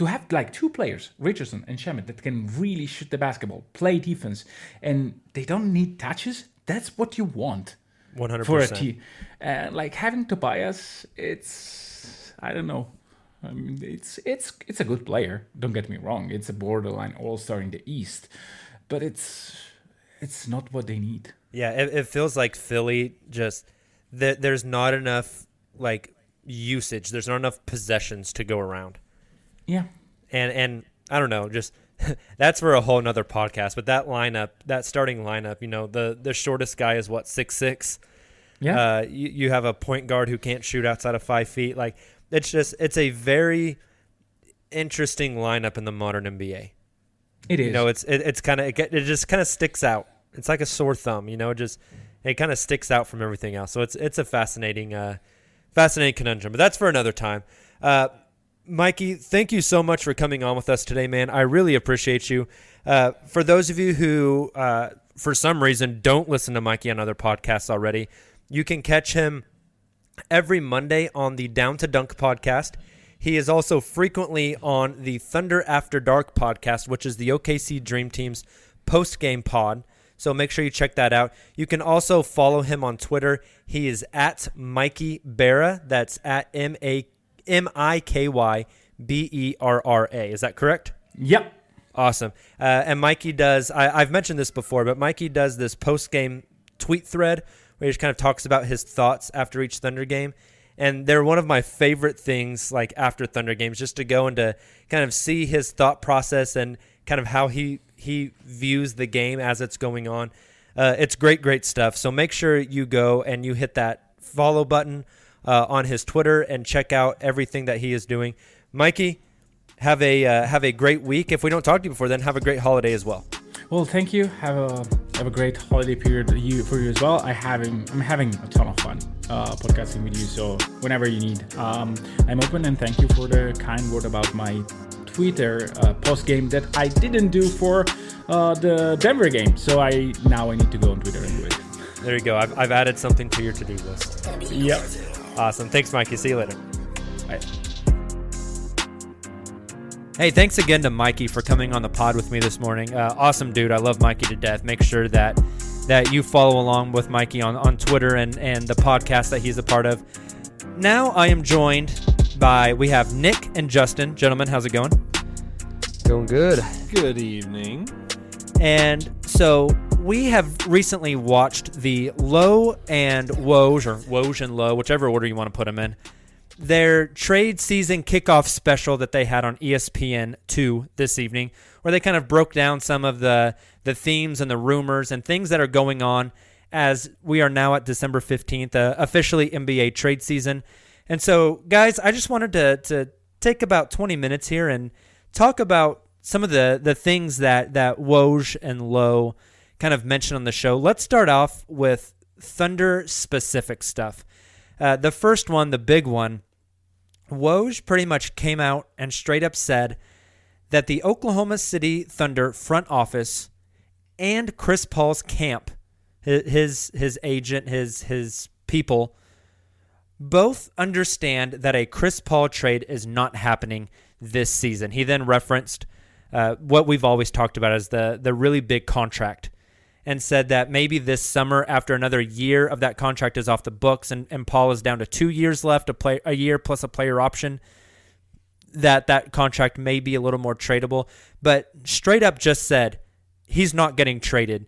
to have like two players, Richardson and Shamet, that can really shoot the basketball, play defense, and they don't need touches. That's what you want
One hundred
for a team. Uh, like having Tobias, it's I don't know. I mean, it's it's it's a good player. Don't get me wrong. It's a borderline all star in the East, but it's it's not what they need.
Yeah, it, it feels like Philly just that there's not enough like usage. There's not enough possessions to go around.
Yeah,
And and I don't know, just that's for a whole nother podcast. But that lineup, that starting lineup, you know, the the shortest guy is what six six.
yeah,
Uh, you, you have a point guard who can't shoot outside of five feet. Like it's just it's a very interesting lineup in the modern NBA.
it is.
You know, it's it, it's kind of it, it just kind of sticks out. It's like a sore thumb. You know, just it kind of sticks out from everything else. So it's it's a fascinating uh, fascinating conundrum. But that's for another time. Uh, Miky, thank you so much for coming on with us today, man. I really appreciate you. Uh, for those of you who, uh, for some reason, don't listen to Miky on other podcasts already, you can catch him every Monday on the Down to Dunk podcast. He is also frequently on the Thunder After Dark podcast, which is the OKC Dream Team's post game pod. So make sure you check that out. You can also follow him on Twitter. He is at Miky Berra. That's at M A M I K Y B E R R A. Is that correct?
yep.
Awesome. Uh, and Miky does, I, I've mentioned this before, but Miky does this post game tweet thread where he just kind of talks about his thoughts after each Thunder game. And they're one of my favorite things, like after Thunder games, just to go and to kind of see his thought process and kind of how he he views the game as it's going on. Uh, it's great, great stuff. So make sure you go and you hit that follow button uh, on his Twitter and check out everything that he is doing. Miky, have a uh, have a great week. If we don't talk to you before then, have a great holiday as well.
Well, thank you. Have a have a great holiday period you for you as well. I having I'm having a ton of fun uh, podcasting with you. So whenever you need, um, I'm open and thank you for the kind word about my Twitter uh, post game that I didn't do for uh, the Denver game. So I now I need to go on Twitter and do it.
There you go. I've, I've added something to your to do list.
Yep.
Awesome. Thanks, Miky. See you later.
Bye.
Hey, thanks again to Miky for coming on the pod with me this morning. Uh, awesome dude. I love Miky to death. Make sure that that you follow along with Miky on, on Twitter and, and the podcast that he's a part of. Now I am joined by we have Nick and Justin. Gentlemen, how's it going?
Going good.
Good evening.
And so we have recently watched the Lowe and Woj, or Woj and Lowe, whichever order you want to put them in, their trade season kickoff special that they had on E ESPN 2 this evening, where they kind of broke down some of the, the themes and the rumors and things that are going on as we are now at December 15th, uh, officially NBA trade season. And so, guys, I just wanted to, to take about 20 minutes here and talk about some of the, the things that, that Woj and Lowe kind of mentioned on the show. Let's start off with Thunder specific stuff. Uh, the first one, the big one, Woj pretty much came out and straight up said that the Oklahoma City Thunder front office and Chris Paul's camp, his his agent, his his people, both understand that a Chris Paul trade is not happening this season. He then referenced uh, what we've always talked about as the the really big contract, and said that maybe this summer, after another year of that contract is off the books, and, and Paul is down to two years left, a play a year plus a player option, that that contract may be a little more tradable. But straight up just said he's not getting traded.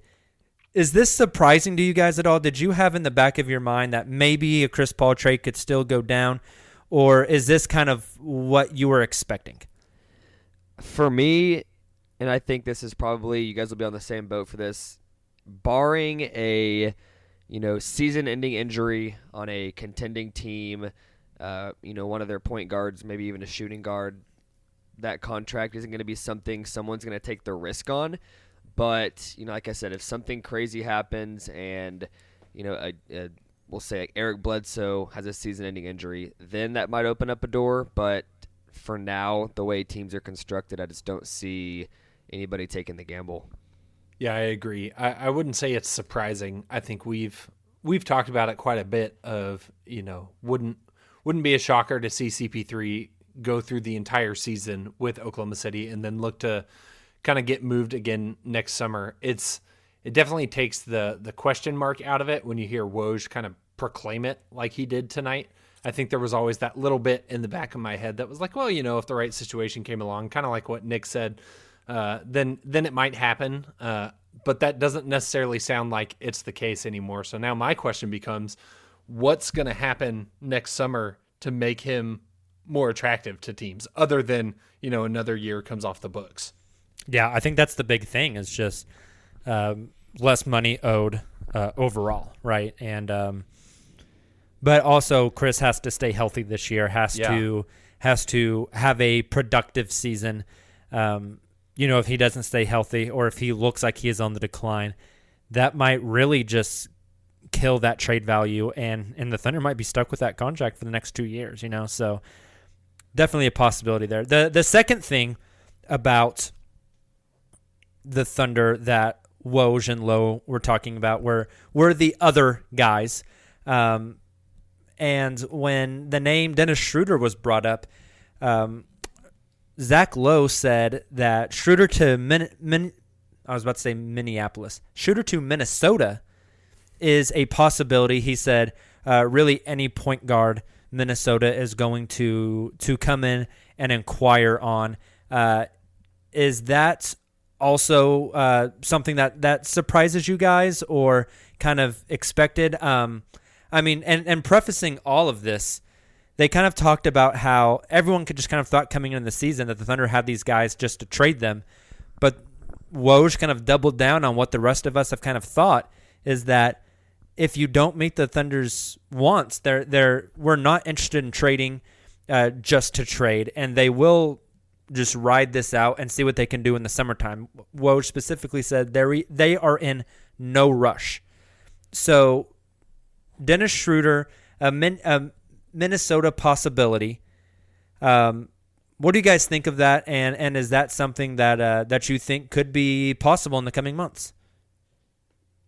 Is this surprising to you guys at all? Did you have in the back of your mind that maybe a Chris Paul trade could still go down? Or is this kind of what you were expecting?
For me, and I think this is probably you guys will be on the same boat for this, barring a you know season-ending injury on a contending team, uh, you know one of their point guards, maybe even a shooting guard, that contract isn't going to be something someone's going to take the risk on. But you know, like I said, if something crazy happens and you know, a, a, we'll say like Eric Bledsoe has a season-ending injury, then that might open up a door. But for now, the way teams are constructed, I just don't see anybody taking the gamble.
Yeah, I agree. I, I wouldn't say it's surprising. I think we've we've talked about it quite a bit. Of you know, wouldn't wouldn't be a shocker to see CP3 go through the entire season with Oklahoma City and then look to kind of get moved again next summer. It's it definitely takes the the question mark out of it when you hear Woj kind of proclaim it like he did tonight. I think there was always that little bit in the back of my head that was like, well, you know, if the right situation came along, kind of like what Nick said, uh, then then it might happen. Uh, but that doesn't necessarily sound like it's the case anymore. So now my question becomes, what's going to happen next summer to make him more attractive to teams, other than you know another year comes off the books?
Yeah, I think that's the big thing is just um, less money owed uh, overall, right? And um, but also Chris has to stay healthy this year. Has
Yeah.
to has to have a productive season. Um, you know, if he doesn't stay healthy or if he looks like he is on the decline, that might really just kill that trade value and and the Thunder might be stuck with that contract for the next 2 years, you know. So definitely a possibility there. The the second thing about the Thunder that Woj and Lowe were talking about were were the other guys. Um, and when the name Dennis Schroeder was brought up, um, Zach Lowe said that Schroeder to Min, Min, I was about to say Minneapolis, Schroeder to Minnesota is a possibility. He said, uh, really any point guard Minnesota is going to to come in and inquire on. Uh, is that also uh, something that that surprises you guys or kind of expected? Um, I mean, and and prefacing all of this, they kind of talked about how everyone could just kind of thought coming into the season that the Thunder had these guys just to trade them, but Woj kind of doubled down on what the rest of us have kind of thought is that if you don't meet the Thunder's wants, they're they're we're not interested in trading uh, just to trade, and they will just ride this out and see what they can do in the summertime. Woj specifically said they they are in no rush. So Dennis Schroeder, a, Min, a Minnesota possibility. Um, what do you guys think of that? And and is that something that uh, that you think could be possible in the coming months?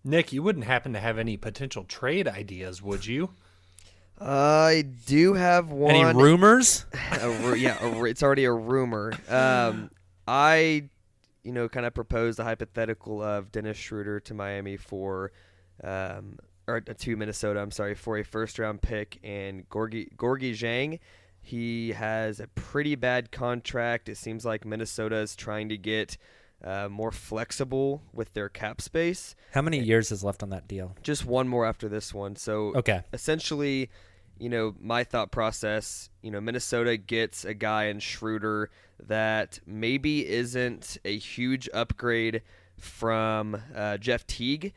Nick, you wouldn't happen to have any potential trade ideas, would you?
I do have one.
Any rumors?
a ru- yeah, a, it's already a rumor. Um, I, you know, kind of proposed the hypothetical of Dennis Schroeder to Miami for, um, or to Minnesota. I'm sorry for a first round pick and Gorgui Gorgui Dieng. He has a pretty bad contract. It seems like Minnesota is trying to get uh, more flexible with their cap space.
How many years is left on that deal?
Just one more after this one. So
Okay.
essentially, you know, my thought process, you know, Minnesota gets a guy in Schroeder that maybe isn't a huge upgrade from uh, Jeff Teague,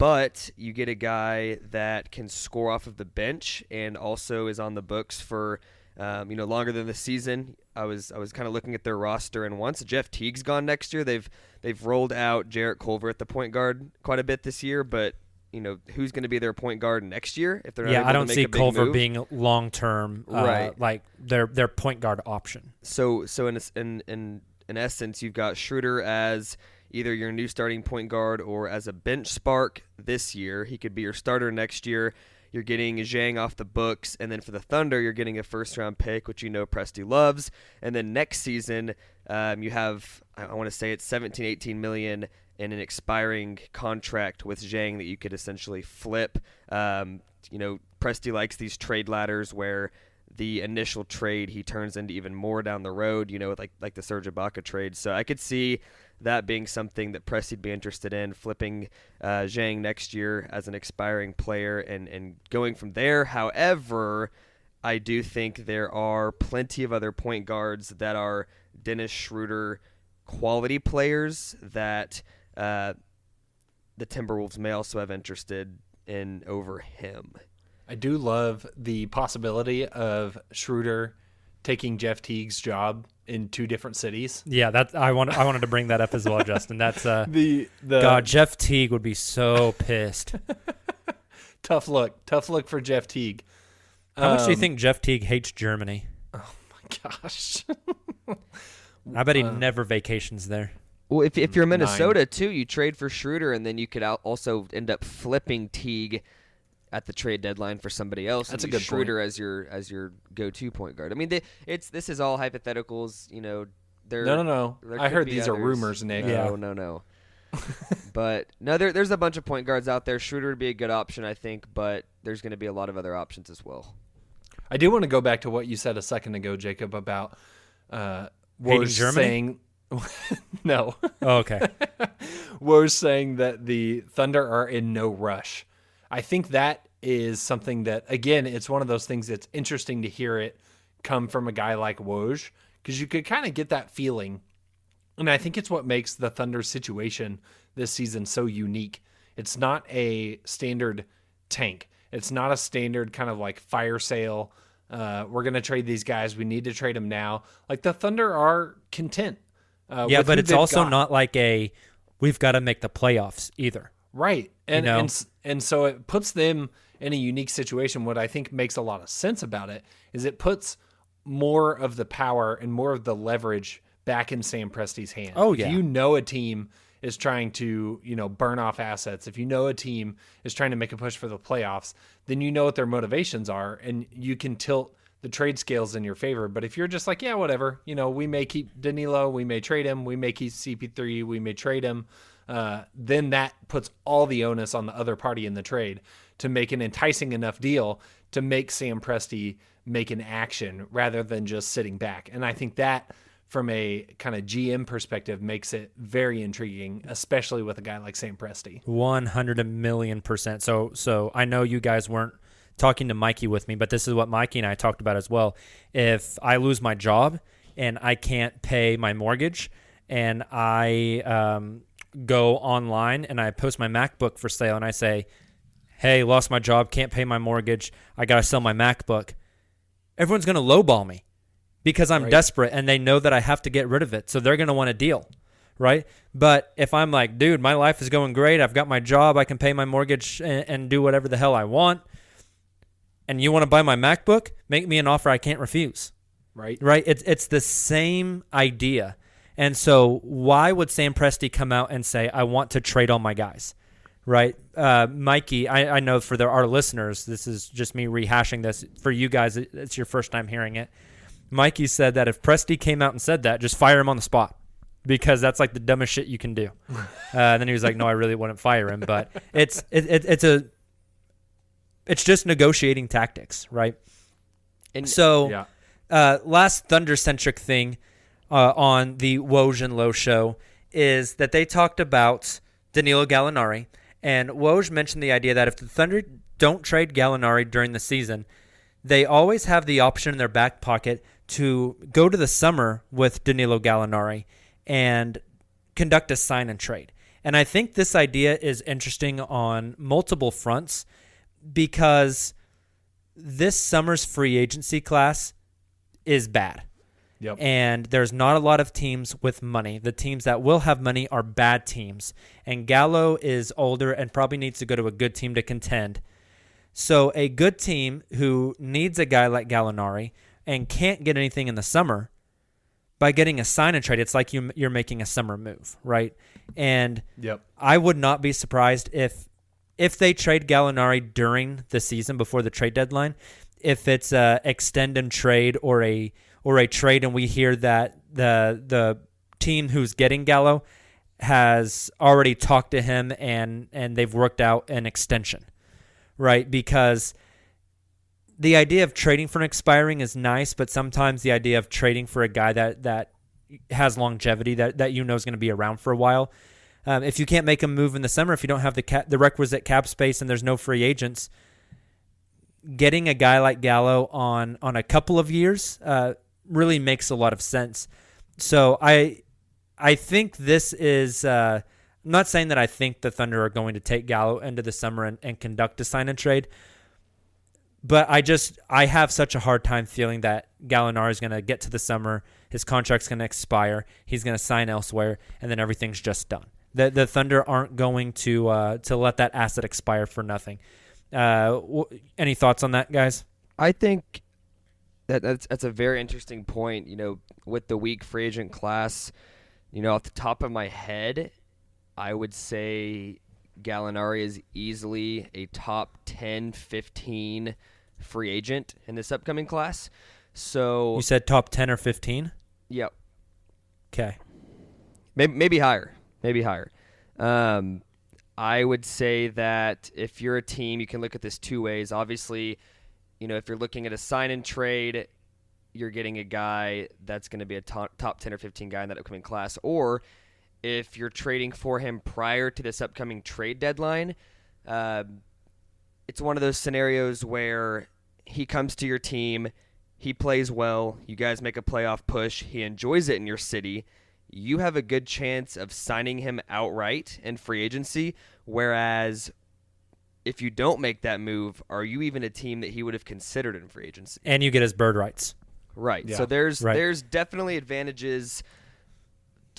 but you get a guy that can score off of the bench and also is on the books for. Um, you know, longer than the season. I was I was kind of looking at their roster, and once Jeff Teague's gone next year, they've they've rolled out Jarrett Culver at the point guard quite a bit this year. But you know, who's going to be their point guard next year if they're not
Yeah, I don't see Culver
move?
being long term, uh,
Right.
Like their their point guard option.
So so in in in in essence, you've got Schroeder as either your new starting point guard or as a bench spark this year. He could be your starter next year. You're getting Dieng off the books, and then for the Thunder, you're getting a first round pick, which you know Presti loves. And then next season, um, you have I, want to say it's 17, 18 million in an expiring contract with Dieng that you could essentially flip. Um, you know, Presti likes these trade ladders where the initial trade he turns into even more down the road, you know, like like the Serge Ibaka trade. So I could see that being something that Presti'd be interested in, flipping uh, Dieng next year as an expiring player and, and going from there. However, I do think there are plenty of other point guards that are Dennis Schroeder quality players that uh, the Timberwolves may also have interested in over him.
I do love the possibility of Schroeder taking Jeff Teague's job in two different cities.
Yeah, that I want. I wanted to bring that up as well, Justin. That's uh,
The the
God. Jeff Teague would be so pissed.
tough look, tough look for Jeff Teague.
How much do you
Um,
think Jeff Teague hates Germany?
Oh my gosh,
I bet he never vacations there.
Well, if, if you're
Nine.
Minnesota too, you trade for Schroeder, and then you could also end up flipping Teague at the trade deadline for somebody else.
That's
and
a
use
good
Schroeder as your as your go-to point guard. I mean, they, it's this is all hypotheticals. You know, there.
no, no, no. I heard
be
these are rumors, Nick.
No,
Yeah.
no, no. but no, there, there's a bunch of point guards out there. Schroeder would be a good option, I think, but there's going to be a lot of other options as well.
I do want to go back to what you said a second ago, Jacob, about uh,
Hating
Woj
Germany?
saying. no,
Oh, okay.
Woj saying that the Thunder are in no rush. I think that is something that, again, it's one of those things that's interesting to hear it come from a guy like Woj because you could kind of get that feeling. And I think it's what makes the Thunder situation this season so unique. It's not a standard tank. It's not a standard kind of like fire sale. Uh, we're going to trade these guys. We need to trade them now. Like the Thunder are content. Uh,
yeah, but it's also
got.
not like a we've got to make the playoffs either.
Right. And,
know?
and and so it puts them in a unique situation. What I think makes a lot of sense about it is it puts more of the power and more of the leverage back in Sam Presti's hands.
Oh, yeah.
If you know a team is trying to, you know, burn off assets, if you know a team is trying to make a push for the playoffs, then you know what their motivations are and you can tilt the trade scales in your favor. But if you're just like, yeah, whatever, you know, we may keep Danilo, we may trade him, we may keep CP3, we may trade him, uh, then that puts all the onus on the other party in the trade to make an enticing enough deal to make Sam Presti make an action rather than just sitting back. And I think that from a kind of GM perspective makes it very intriguing, especially with a guy like Sam Presti.
One hundred million percent. So, so I know you guys weren't talking to Miky with me, but this is what Miky and I talked about as well. If I lose my job and I can't pay my mortgage, and I um, go online and I post my MacBook for sale, and I say, "Hey, lost my job, can't pay my mortgage, I gotta sell my MacBook," everyone's gonna lowball me because I'm
Right.
desperate and they know that I have to get rid of it, so they're gonna want a deal right? But if I'm like, dude, my life is going great. I've got my job. I can pay my mortgage and, and do whatever the hell I want. And you want to buy my MacBook? Make me an offer I can't refuse.
Right?
Right? It's it's the same idea. And so why would Sam Presti come out and say, I want to trade all my guys? Right? Uh, Miky, I, I know for the, our listeners, this is just me rehashing this. For you guys, it's your first time hearing it. Miky said that if Presti came out and said that, just fire him on the spot because that's like the dumbest shit you can do. Uh, and then he was like, "No, I really wouldn't fire him." But it's it, it, it's a it's just negotiating tactics, right?
And
So,
Yeah.
uh, last Thunder centric thing uh, on the Woj and Lowe show is that they talked about Danilo Gallinari, and Woj mentioned the idea that if the Thunder don't trade Gallinari during the season, they always have the option in their back pocket to go to the summer with Danilo Gallinari and conduct a sign and trade. And I think this idea is interesting on multiple fronts because this summer's free agency class is bad.
Yep.
And there's not a lot of teams with money. The teams that will have money are bad teams. And Gallo is older and probably needs to go to a good team to contend. So a good team who needs a guy like Gallinari and can't get anything in the summer by getting a sign and trade, it's like you, you're making a summer move, right? And
Yep.
I would not be surprised if if they trade Gallinari during the season before the trade deadline, if it's a extend and trade or a or a trade and we hear that the the team who's getting Gallo has already talked to him and and they've worked out an extension. Right? Because the idea of trading for an expiring is nice, but sometimes the idea of trading for a guy that that has longevity that that you know is going to be around for a while. Um, if you can't make a move in the summer, if you don't have the cap, the requisite cap space, and there's no free agents, getting a guy like Gallo on on a couple of years uh, really makes a lot of sense. So I I think this is. Uh, I'm not saying that I think the Thunder are going to take Gallo into the summer and, and conduct a sign and trade, but I just I have such a hard time feeling that Gallinari is going to get to the summer, his contract's going to expire, he's going to sign elsewhere, and then everything's just done. The the Thunder aren't going to uh, to let that asset expire for nothing. Uh, w- any thoughts on that, guys?
I think that that's that's a very interesting point. You know, with the weak free agent class, you know, off the top of my head, I would say Gallinari is easily a top 10, 15 free agent in this upcoming class. So
You said top ten or fifteen.
Yep.
Okay.
Maybe maybe higher. Maybe higher. Um, I would say that if you're a team, you can look at this two ways. Obviously, you know, if you're looking at a sign and trade, you're getting a guy that's going to be a top, top 10 or 15 guy in that upcoming class. Or if you're trading for him prior to this upcoming trade deadline, uh, it's one of those scenarios where he comes to your team, he plays well, you guys make a playoff push, he enjoys it in your city. You have a good chance of signing him outright in free agency. Whereas if you don't make that move, are you even a team that he would have considered in free agency?
And you get his bird rights.
Right.
Yeah.
So there's
Right.
there's definitely advantages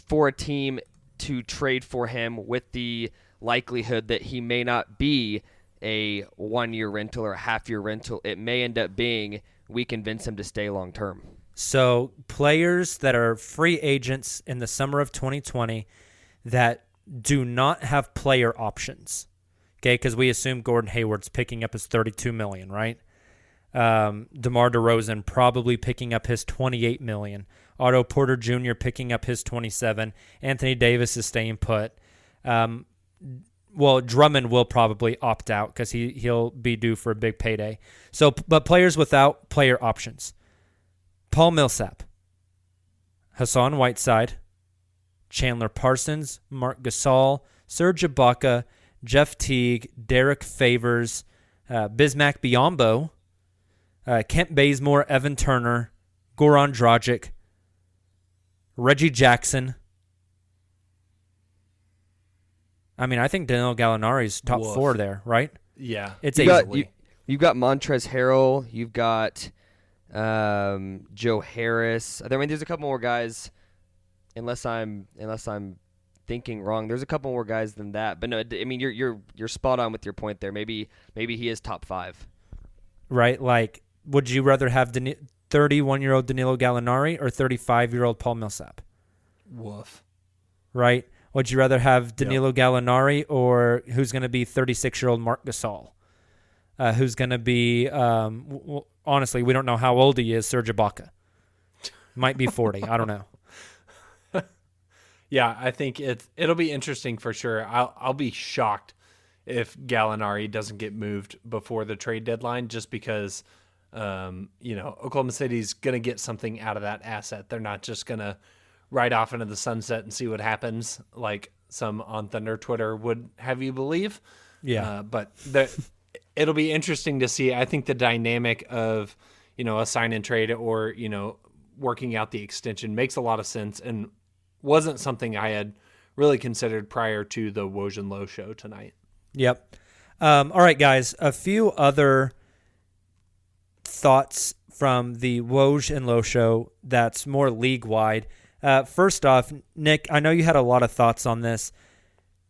for a team to trade for him with the likelihood that he may not be a one year rental or a half year rental. It may end up being we convince him to stay long term.
So players that are free agents in the summer of 2020 that do not have player options. Okay, because we assume Gordon Hayward's picking up his 32 million, right? Um, DeMar DeRozan probably picking up his 28 million. Otto Porter Jr. picking up his 27. Anthony Davis is staying put. Um, well, Drummond will probably opt out because he he'll be due for a big payday. So, but players without player options. Paul Millsap, Hassan Whiteside, Chandler Parsons, Marc Gasol, Serge Ibaka, Jeff Teague, Derrick Favors, uh, Bismack Biyombo, uh, Kent Bazemore, Evan Turner, Goran Dragic, Reggie Jackson. I mean, I think Daniel Gallinari's top
Woof.
four there, right?
Yeah.
It's
You
a
got you, you've got Montrezl Harrell. You've got um, Joe Harris. I mean, there's a couple more guys. Unless I'm unless I'm thinking wrong, there's a couple more guys than that. But no, I mean you're you're you're spot on with your point there. Maybe maybe he is top five.
right? Like, would you rather have 31 year old Danilo Gallinari or 35 year old Paul Millsap?
Woof.
Right? Would you rather have Danilo Gallinari or who's going to be 36 year old Marc Gasol? Uh, who's going to be, um, w- w- honestly, we don't know how old he is, Serge Ibaka. Might be 40. I don't know.
Yeah, I think it's it'll be interesting for sure. I'll I'll be shocked if Gallinari doesn't get moved before the trade deadline, just because um, you know Oklahoma City's going to get something out of that asset. They're not just going to ride off into the sunset and see what happens, like some on Thunder Twitter would have you believe.
Yeah.
Uh, but the, it'll be interesting to see. I think the dynamic of you know a sign and trade or you know working out the extension makes a lot of sense and wasn't something I had really considered prior to the Woj and Lowe show tonight.
Yep. Um, all right, guys. A few other thoughts from the Woj and Lowe show that's more league wide. Uh, first off, Nick, I know you had a lot of thoughts on this.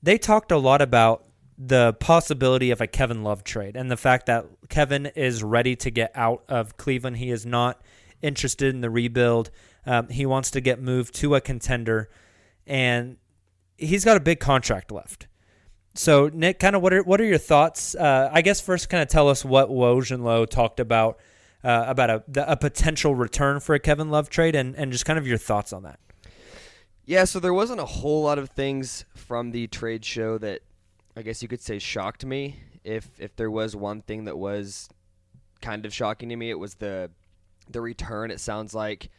They talked a lot about the possibility of a Kevin Love trade and the fact that Kevin is ready to get out of Cleveland. He is not interested in the rebuild. Um, he wants to get moved to a contender, and he's got a big contract left. So, Nick, kind of what are what are your thoughts? Uh, I guess first, kind of tell us what Woj and Lowe talked about uh, about a the, a potential return for a Kevin Love trade, and and just kind of your thoughts on that.
Yeah, so there wasn't a whole lot of things from the trade show that I guess you could say shocked me. If if there was one thing that was kind of shocking to me. It was the the return. It sounds like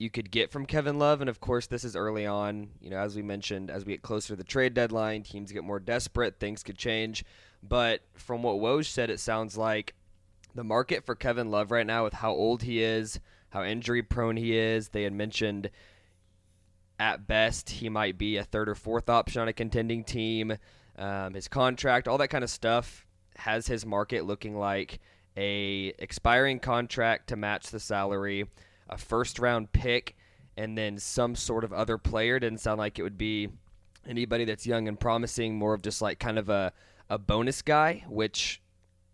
you could get from Kevin Love, and of course, this is early on. You know, as we mentioned, as we get closer to the trade deadline, teams get more desperate. Things could change. But from what Woj said, it sounds like the market for Kevin Love right now, with how old he is, how injury prone he is, they had mentioned at best he might be a third or fourth option on a contending team. Um, his contract, all that kind of stuff, has his market looking like a expiring contract to match the salary, a first round pick, and then some sort of other player. Didn't sound like it would be anybody that's young and promising, more of just like kind of a, a bonus guy, which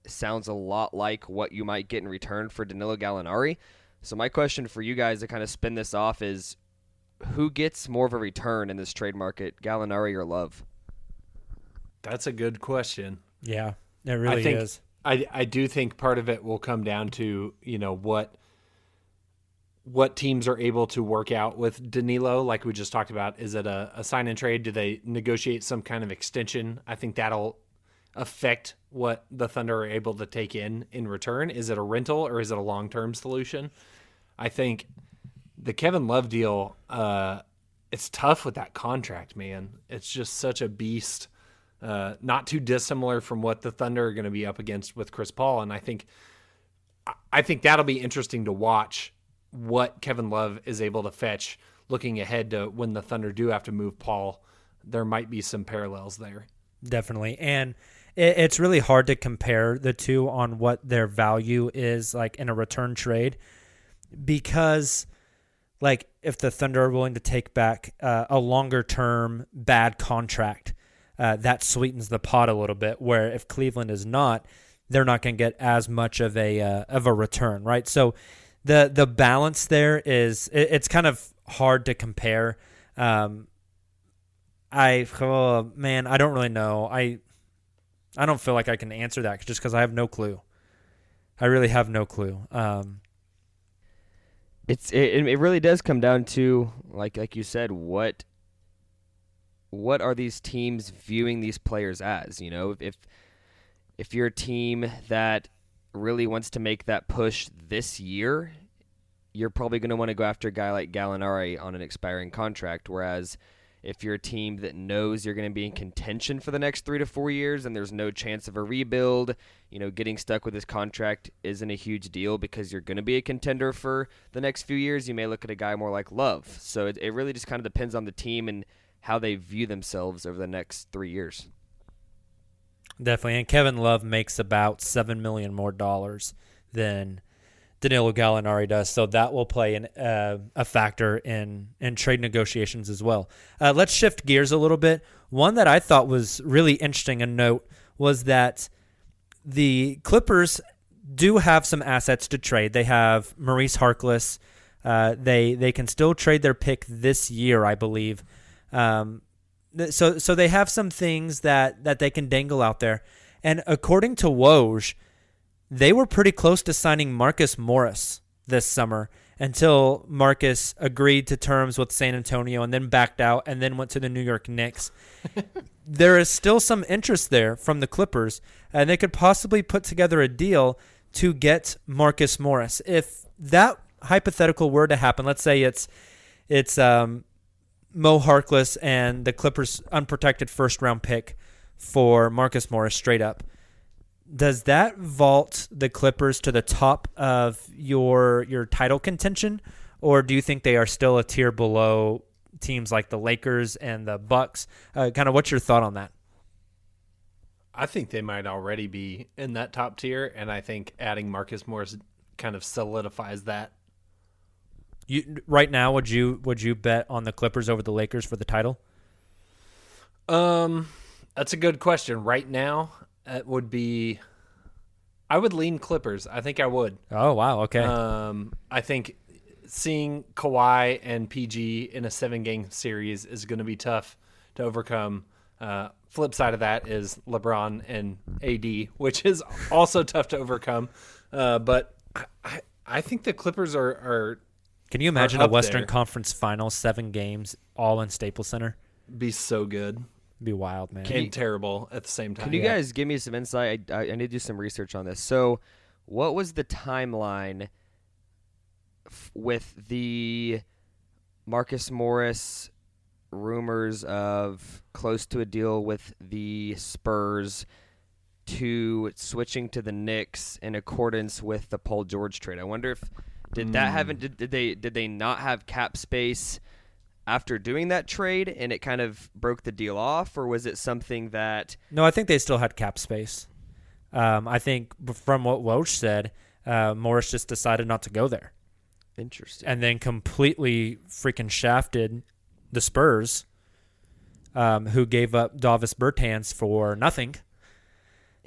sounds a lot like what you might get in return for Danilo Gallinari. So my question for you guys to kind of spin this off is who gets more of a return in this trade market, Gallinari or Love?
That's a good question.
Yeah, it really
I think,
is.
I I do think part of it will come down to you know what what teams are able to work out with Danilo, like we just talked about. Is it a, a sign and trade? Do they negotiate some kind of extension? I think that'll affect what the Thunder are able to take in in return. Is it a rental or is it a long term solution? I think the Kevin Love deal, uh, it's tough with that contract, man. It's just such a beast. Uh, not too dissimilar from what the Thunder are going to be up against with Chris Paul, and I think, I think that'll be interesting to watch what Kevin Love is able to fetch. Looking ahead to when the Thunder do have to move Paul, there might be some parallels there.
Definitely, and it, it's really hard to compare the two on what their value is like in a return trade because like if the Thunder are willing to take back uh, a longer term bad contract, uh, that sweetens the pot a little bit. Where if Cleveland is not, they're not going to get as much of a uh, of a return, right? So the the balance there is it, it's kind of hard to compare. Um, I oh, man, I don't really know. I I don't feel like I can answer that just because I have no clue. I really have no clue. Um,
it's it, it really does come down to like like you said what what are these teams viewing these players as you know if if you're a team that really wants to make that push this year you're probably going to want to go after a guy like Gallinari on an expiring contract whereas if you're a team that knows you're going to be in contention for the next three to four years and there's no chance of a rebuild, you know, getting stuck with this contract isn't a huge deal because you're going to be a contender for the next few years. You may look at a guy more like Love. So it, it really just kind of depends on the team and how they view themselves over the next three years.
Definitely. And Kevin Love makes about 7 million more dollars than Danilo Gallinari does. So that will play uh, a factor in in trade negotiations as well. Uh, let's shift gears a little bit. One that I thought was really interesting a note was that the Clippers do have some assets to trade. They have Maurice Harkless. Uh, they they can still trade their pick this year, I believe. Um, so so they have some things that that they can dangle out there. And according to Woj, they were pretty close to signing Marcus Morris this summer until Marcus agreed to terms with San Antonio and then backed out and then went to the New York Knicks. there is still some interest there from the Clippers, and they could possibly put together a deal to get Marcus Morris. If that hypothetical were to happen, let's say it's it's um, Mo Harkless and the Clippers' unprotected first round pick for Marcus Morris straight up does that vault the Clippers to the top of your your title contention, or do you think they are still a tier below teams like the Lakers and the Bucks? Uh, kind of, what's your thought on that?
I think they might already be in that top tier, and I think adding Marcus Morris kind of solidifies that.
You right now, would you would you bet on the Clippers over the Lakers for the title?
Um, that's a good question. Right now, it would be I would lean Clippers. I think I would.
Oh wow, okay.
Um, I think seeing Kawhi and PG in a seven game series is going to be tough to overcome. Uh, flip side of that is LeBron and AD, which is also tough to overcome. Uh, but I, I think the Clippers are. are
Can you imagine a Western there. Conference Final seven games all in Staples Center?
Be so good
be wild, man.
Can and terrible at the same time.
Can you yeah. guys give me some insight? I, I, need to do some research on this. So, what was the timeline f- with the Marcus Morris rumors of close to a deal with the Spurs to switching to the Knicks in accordance with the Paul George trade? I wonder if did that haven't did, did they did they not have cap space after doing that trade and it kind of broke the deal off or was it something that
No, I think they still had cap space. Um, I think from what Woj said, uh, Morris just decided not to go there,
interesting.
And then completely freaking shafted the Spurs, um, who gave up Davis Bertans for nothing,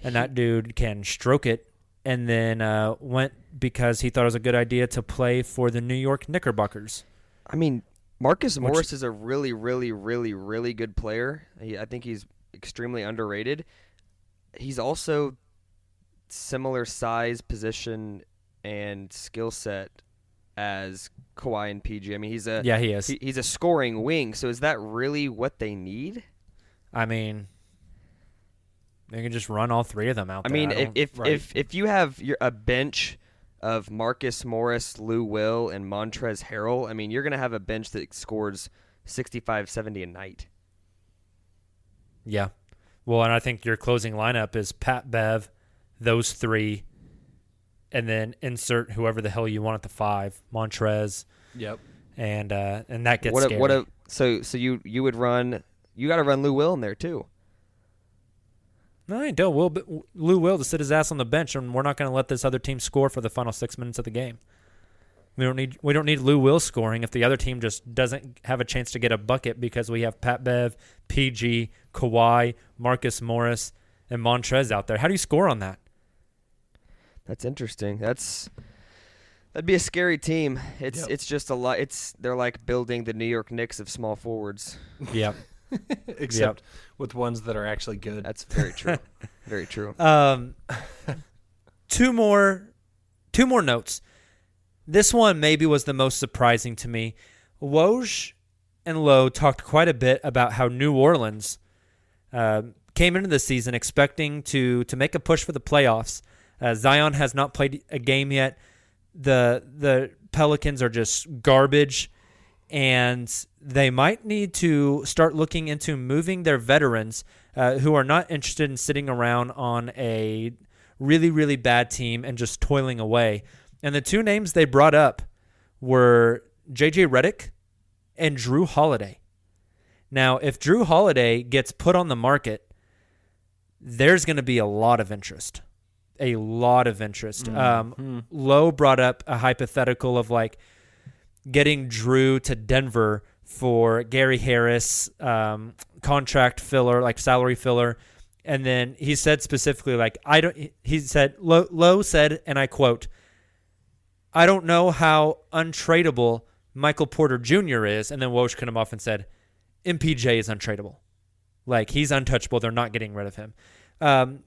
and that dude can stroke it, and then uh, went because he thought it was a good idea to play for the New York Knickerbockers.
I mean, Marcus Morris is a really, really, really, really good player. He, I think he's extremely underrated. He's also similar size, position, and skill set as Kawhi and PG. I mean, he's a
Yeah, he is.
he's a scoring wing. So is that really what they need?
I mean, they can just run all three of them out.
I
there.
mean, if if,
right.
if if you have your, a bench of Marcus Morris, Lou Will, and Montrezl Harrell, I mean, you're going to have a bench that scores 65, 70 a night.
Yeah. Well, and I think your closing lineup is Pat Bev, those three, and then insert whoever the hell you want at the five, Montrezl,
Yep.
and uh, and that gets
what
scary.
a, what a so so you you would run you got to run Lou Will in there too.
No, I don't. Will Lou will to sit his ass on the bench, and we're not going to let this other team score for the final six minutes of the game. We don't need we don't need Lou Will scoring if the other team just doesn't have a chance to get a bucket because we have Pat Bev, PG, Kawhi, Marcus Morris, and Montrezl out there. How do you score on that?
That's interesting. That's that'd be a scary team. It's
Yep.
it's just a lot. It's they're like building the New York Knicks of small forwards.
Yep.
Except with ones that are actually good.
That's very true. very true.
Um, two more, two more notes. This one maybe was the most surprising to me. Woj and Lowe talked quite a bit about how New Orleans uh, came into the season expecting to to make a push for the playoffs. Uh, Zion has not played a game yet. The the Pelicans are just garbage, and they might need to start looking into moving their veterans uh, who are not interested in sitting around on a really really bad team and just toiling away. And the two names they brought up were JJ Redick and Jrue Holiday. Now, if Jrue Holiday gets put on the market, there's going to be a lot of interest. A lot of interest. Um, Lowe brought up a hypothetical of like getting Jrue to Denver for Gary Harris um, contract filler, like salary filler. And then he said specifically, like, I don't, he said, Lowe, said, and I quote, I don't know how untradeable Michael Porter Jr. is. And then Woj cut him off and said, MPJ is untradeable. Like he's untouchable. They're not getting rid of him. Um,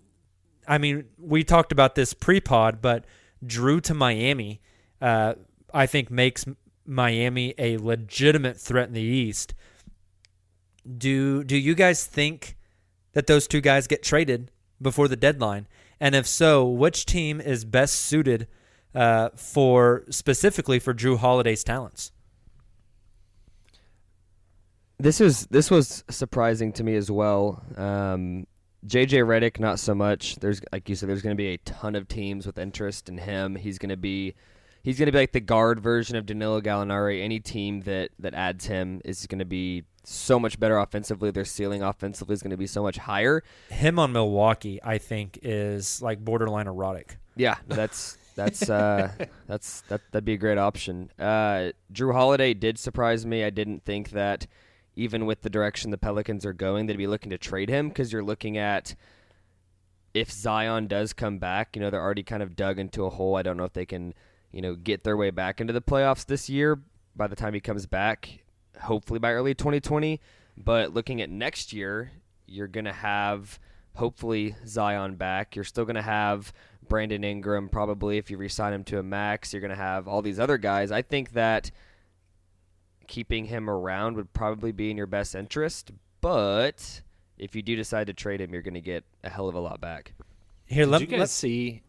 I mean, we talked about this pre-pod, but Jrue to Miami, uh, I think makes Miami a legitimate threat in the East. Do do you guys think that those two guys get traded before the deadline? And if so, which team is best suited uh, for specifically for Jrue Holiday's talents?
This is this was surprising to me as well. Um, JJ Redick, not so much. There's like you said, there's going to be a ton of teams with interest in him. He's going to be he's going to be like the guard version of Danilo Gallinari. Any team that that adds him is going to be so much better offensively. Their ceiling offensively is going to be so much higher.
Him on Milwaukee, I think, is like borderline erotic.
Yeah, that's that's uh, that's that that'd be a great option. Uh, Jrue Holiday did surprise me. I didn't think that even with the direction the Pelicans are going, they'd be looking to trade him because you're looking at if Zion does come back. You know, they're already kind of dug into a hole. I don't know if they can, you know, get their way back into the playoffs this year. By the time he comes back, hopefully by early 2020. But looking at next year, you're gonna have hopefully Zion back. You're still gonna have Brandon Ingram probably if you resign him to a max. You're gonna have all these other guys. I think that keeping him around would probably be in your best interest. But if you do decide to trade him, you're gonna get a hell of a lot back.
Here,
Did
let,
you guys
let-
see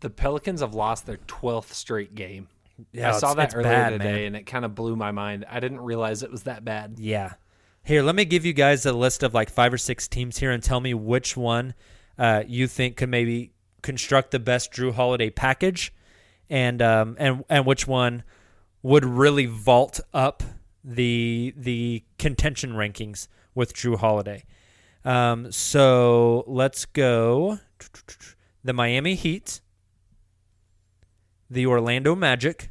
the Pelicans have lost their 12th straight game.
Yeah,
I saw that earlier
bad,
today,
man.
and it kind of blew my mind. I didn't realize it was that bad.
Yeah. Here, let me give you guys a list of like five or six teams here and tell me which one uh, you think could maybe construct the best Jrue Holiday package, and um, and and which one would really vault up the the contention rankings with Jrue Holiday. Um, so let's go. The Miami Heat, the Orlando Magic,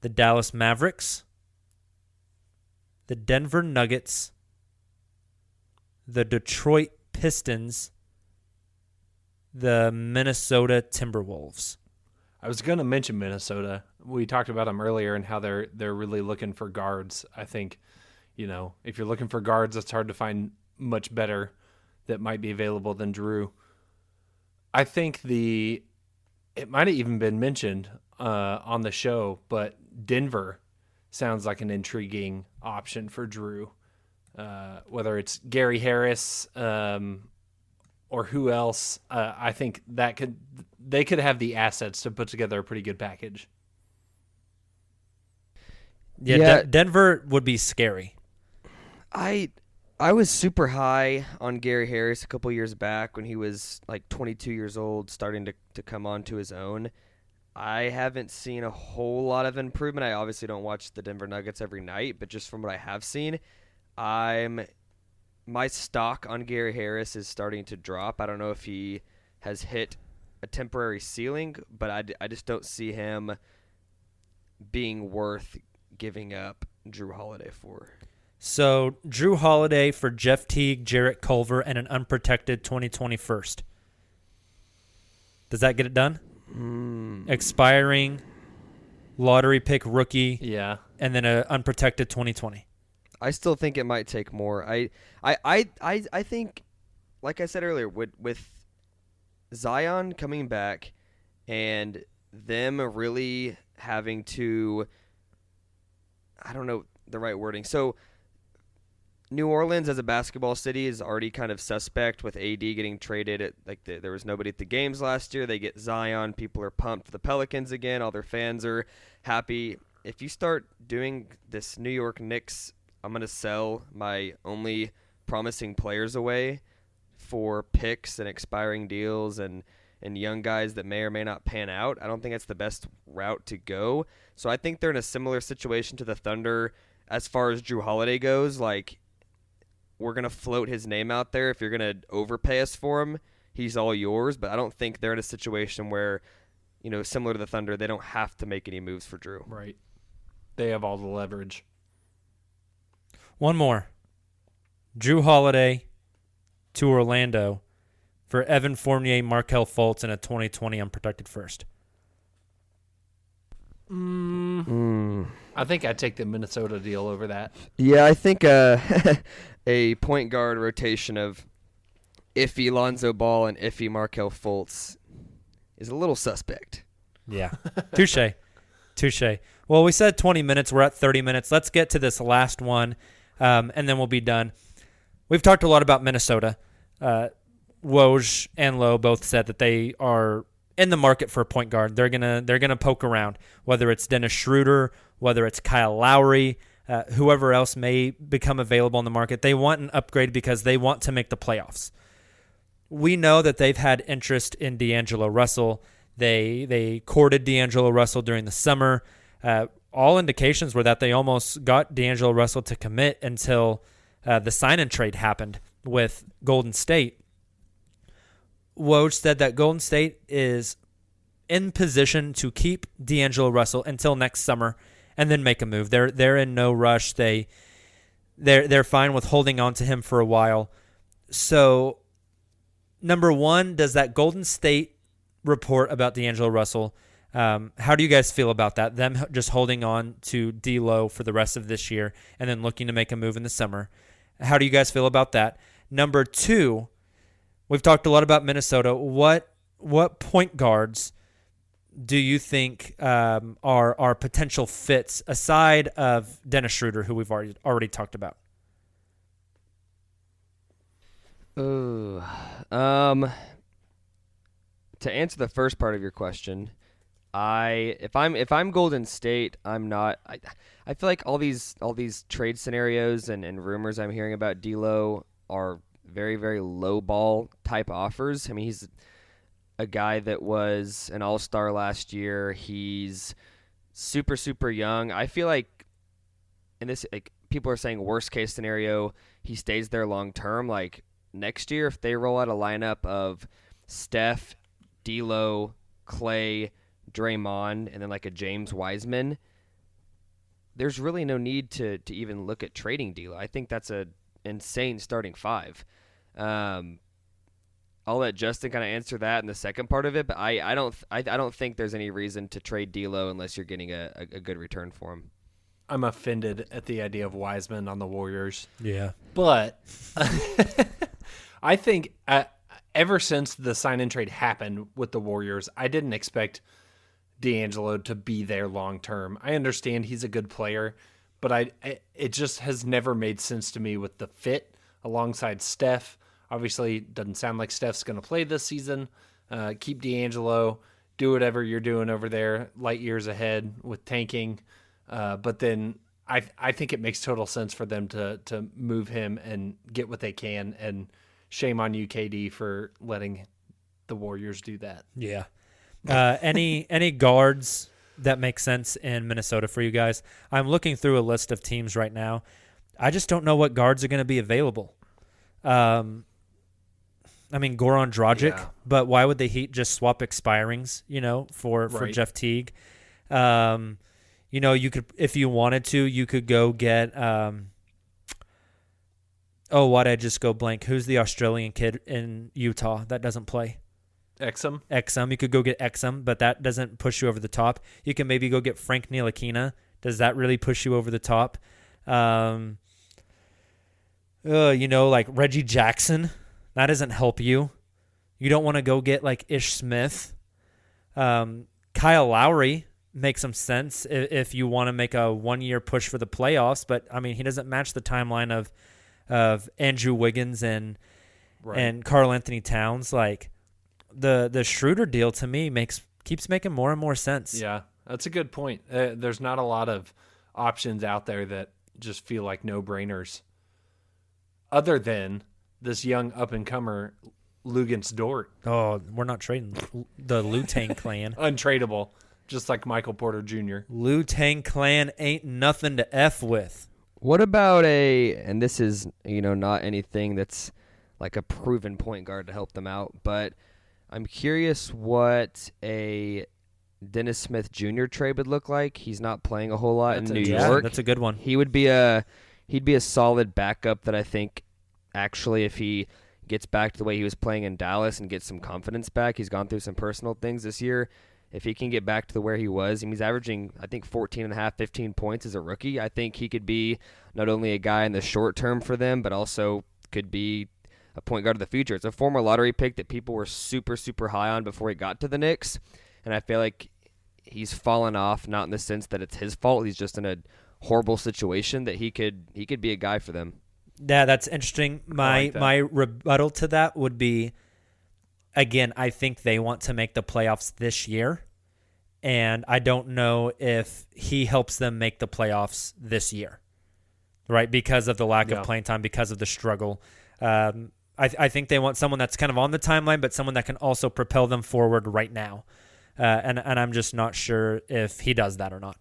the Dallas Mavericks, the Denver Nuggets, the Detroit Pistons, the Minnesota Timberwolves.
I was going to mention Minnesota. We talked about them earlier and how they're they're really looking for guards. I think, you know, if you're looking for guards, it's hard to find much better that might be available than Jrue. I think the it might have even been mentioned uh, on the show, but Denver sounds like an intriguing option for Jrue. Uh, whether it's Gary Harris um, or who else, uh, I think that could they could have the assets to put together a pretty good package.
Yeah,
Yeah.
Den- Denver would be scary.
I I was super high on Gary Harris a couple years back when he was like 22 years old, starting to to come onto his own. I haven't seen a whole lot of improvement. I obviously don't watch the Denver Nuggets every night, but just from what I have seen, I'm my stock on Gary Harris is starting to drop. I don't know if he has hit a temporary ceiling, but I, I just don't see him being worth giving up Jrue Holiday for.
So Jrue Holiday for Jeff Teague, Jarrett Culver, and an unprotected 2020 first. Does that get it done? Hmm. Expiring lottery pick rookie,
Yeah,
and then an unprotected 2020.
I still think it might take more. I I I I, I think like I said earlier with with Zion coming back and them really having to I don't know the right wording. So New Orleans as a basketball city is already kind of suspect with AD getting traded. At, like the, there was nobody at the games last year. They get Zion. People are pumped for the Pelicans again. All their fans are happy. If you start doing this New York Knicks, I'm gonna sell my only promising players away for picks and expiring deals and and young guys that may or may not pan out. I don't think that's the best route to go. So I think they're in a similar situation to the Thunder as far as Jrue Holiday goes. Like we're gonna float his name out there. If you're gonna overpay us for him, he's all yours. But I don't think they're in a situation where, you know, similar to the Thunder, they don't have to make any moves for Jrue.
right. They have all the leverage.
One more. Jrue Holiday to Orlando for Evan Fournier, Markelle Fultz, and a 2020 unprotected first.
I think I'd take the Minnesota deal over that.
Yeah, I think uh, a point guard rotation of iffy Lonzo Ball and iffy Markelle Fultz is a little suspect.
Yeah. Touche. Touche. Well, we said 20 minutes. We're at 30 minutes. Let's get to this last one, um, and then we'll be done. We've talked a lot about Minnesota. Uh, Woj and Lowe both said that they are in the market for a point guard. They're gonna they're gonna poke around, whether it's Dennis Schröder, whether it's Kyle Lowry, uh, whoever else may become available on the market. They want an upgrade because they want to make the playoffs. We know that they've had interest in D'Angelo Russell. They they courted D'Angelo Russell during the summer. Uh, all indications were that they almost got D'Angelo Russell to commit until uh, the sign and trade happened with Golden State. Woj said that Golden State is in position to keep D'Angelo Russell until next summer and then make a move. They're they're in no rush. They they're they're fine with holding on to him for a while. So number one, does that Golden State report about D'Angelo Russell? Um, how do you guys feel about that? Them just holding on to D'Lo for the rest of this year and then looking to make a move in the summer. How do you guys feel about that? Number two, we've talked a lot about Minnesota. What what point guards do you think um, are are potential fits aside of Dennis Schröder, who we've already already talked about?
Ooh. Um to answer the first part of your question, I if I'm if I'm Golden State, I'm not. I, I feel like all these all these trade scenarios and, and rumors I'm hearing about D'Lo are very very low ball type offers. I mean, he's a guy that was an All Star last year. He's super super young. I feel like in this like people are saying worst case scenario he stays there long term. Like next year, if they roll out a lineup of Steph, D'Lo, Clay, Draymond, and then like a James Wiseman, there's really no need to to even look at trading D'Lo. I think that's a insane starting five. Um, I'll let Justin kind of answer that in the second part of it, but I, I don't I, I don't think there's any reason to trade D'Lo unless you're getting a, a, a good return for him.
I'm offended at the idea of Wiseman on the Warriors.
Yeah.
But I think uh, ever since the sign and trade happened with the Warriors, I didn't expect D'Angelo to be there long term. I understand he's a good player, but I it just has never made sense to me with the fit alongside Steph. Obviously, doesn't sound like Steph's going to play this season. Uh, keep D'Angelo, do whatever you're doing over there, light years ahead with tanking. Uh, but then I I think it makes total sense for them to to move him and get what they can. And shame on you, KD, for letting the Warriors do that.
Yeah. Uh, any any guards that make sense in Minnesota for you guys? I'm looking through a list of teams right now. I just don't know what guards are going to be available. Um, I mean Goran Dragic,
Yeah.
but why would the Heat just swap expirings? You know, for for
Right.
Jeff Teague. Um, you know, you could if you wanted to, you could go get. Um, oh, why did I just go blank? Who's the Australian kid in Utah that doesn't play?
Exum,
Exum. You could go get Exum, but that doesn't push you over the top. You can maybe go get Frank Ntilikina. Does that really push you over the top? Um, uh, you know, like Reggie Jackson. That doesn't help you. You don't want to go get like Ish Smith. Um, Kyle Lowry makes some sense if, if you want to make a one year push for the playoffs, but I mean, he doesn't match the timeline of of Andrew Wiggins and
right?
and Karl-Anthony Towns. Like the the Schröder deal to me makes keeps making more and more sense.
yeah, that's a good point. Uh, there's not a lot of options out there that just feel like no brainers, other than this young up and comer Luguentz Dort,
Oh, we're not trading the Lu Tang clan.
untradeable, just like Michael Porter Jr.
Lu Tang clan ain't nothing to f with.
What about a and this is, you know, not anything that's like a proven point guard to help them out, but I'm curious what a Dennis Smith Jr. trade would look like. He's not playing a whole lot
That's
in New
interesting.
York.
that's a good one.
He would be a he'd be a solid backup that I think actually if he gets back to the way he was playing in Dallas and gets some confidence back, he's gone through some personal things this year. If he can get back to the where he was, I mean, he's averaging I think 14 and a half, 15 points as a rookie. I think he could be not only a guy in the short term for them, but also could be a point guard of the future. It's a former lottery pick that people were super super high on before he got to the Knicks, and I feel like he's fallen off not in the sense that it's his fault. He's just in a horrible situation that he could he could be a guy for them.
Yeah, that's interesting. My
like that.
my rebuttal to that would be again, I think they want to make the playoffs this year. And I don't know if he helps them make the playoffs this year. Right? Because of the lack
Yeah.
of playing time, because of the struggle. Um, I, I think they want someone that's kind of on the timeline, but someone that can also propel them forward right now. Uh, and and I'm just not sure if he does that or not.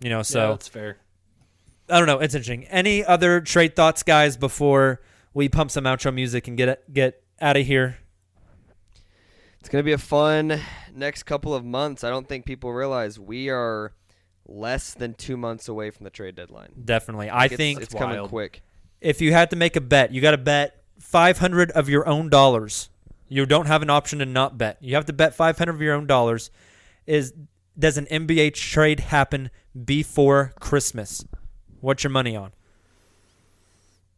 You know, so
yeah, that's fair.
I don't know. It's interesting. Any other trade thoughts, guys, before we pump some outro music and get get out of here?
It's going to be a fun next couple of months. I don't think people realize we are less than 2 months away from the trade deadline.
Definitely. I
It's-
think
it's coming
wild.
quick.
if you had to make a bet, you got to bet 500 of your own dollars. You don't have an option to not bet. You have to bet 500 of your own dollars. Is does an NBA trade happen before Christmas? What's your money on?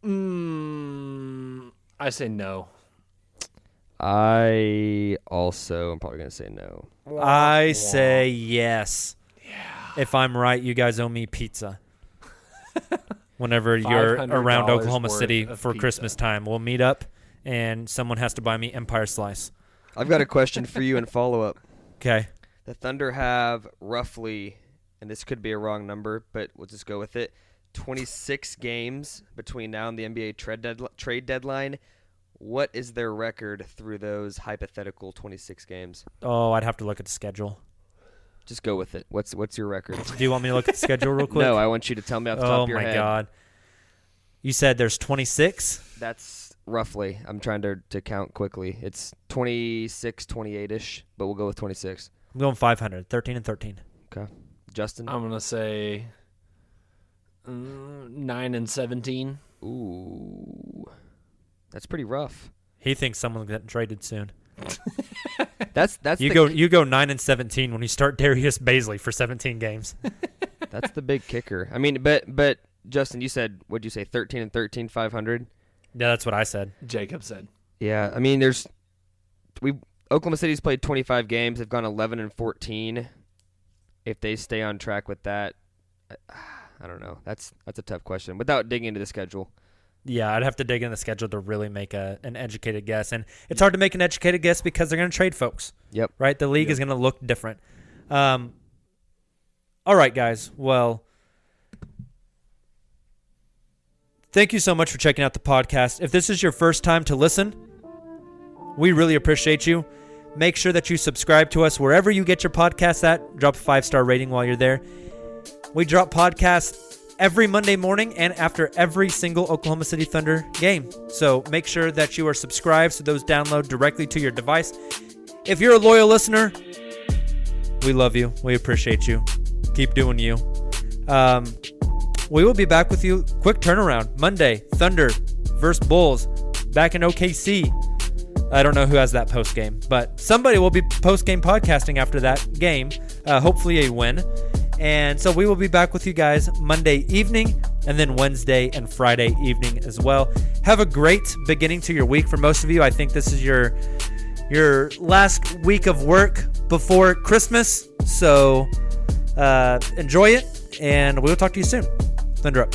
Mm, I say no.
I also am probably going to say no.
I say yes. Yeah. If I'm right, you guys owe me pizza. Whenever you're around Oklahoma City for
pizza.
Christmas time, we'll meet up and someone has to buy me Empire Slice.
I've got a question for you and follow up.
Okay.
The Thunder have roughly, and this could be a wrong number, but we'll just go with it. 26 games between now and the NBA trade, deadli- trade deadline. What is their record through those hypothetical 26 games?
Oh, I'd have to look at the schedule.
Just go with it. What's what's your record?
Do you want me to look at the schedule real quick?
No, I want you to tell me off the top
oh
of your
my god. You said there's 26.
That's roughly. I'm trying to, to count quickly. It's 26, 28 ish, but we'll go with 26.
I'm going 500. 13 and 13.
Okay. Justin?
I'm gonna say uh, nine and seventeen.
Ooh. That's pretty rough.
He thinks someone's getting traded soon.
That's that's
You
the,
go you go 9 and 17 when you start Darius Bazley for 17 games.
That's the big kicker. I mean, but but Justin, you said what'd you say? 13 and 13, 500.
yeah, that's what I said.
Jacob said.
Yeah, I mean, there's we Oklahoma City's played 25 games. They've gone 11 and 14. If they stay on track with that, I, I don't know. That's that's a tough question. Without digging into the schedule,
Yeah, I'd have to dig in the schedule to really make a an educated guess, and it's hard to make an educated guess because they're going to trade folks.
Yep.
Right. The league is going to look different. Um. All right, guys. Well, thank you so much for checking out the podcast. If this is your first time to listen, we really appreciate you. Make sure that you subscribe to us wherever you get your podcasts at. Drop a five star rating while you're there. We drop podcasts every Monday morning and after every single Oklahoma City Thunder game. So make sure that you are subscribed so those download directly to your device. If you're a loyal listener, we love you. We appreciate you. Keep doing you. Um, we will be back with you. Quick turnaround Monday, Thunder versus Bulls back in OKC. I don't know who has that post game, but somebody will be post game podcasting after that game. Uh, hopefully, a win. And so we will be back with you guys Monday evening and then Wednesday and Friday evening as well. Have a great beginning to your week. For most of you, I think this is your your last week of work before Christmas. So uh, enjoy it, and we will talk to you soon. Thunder up.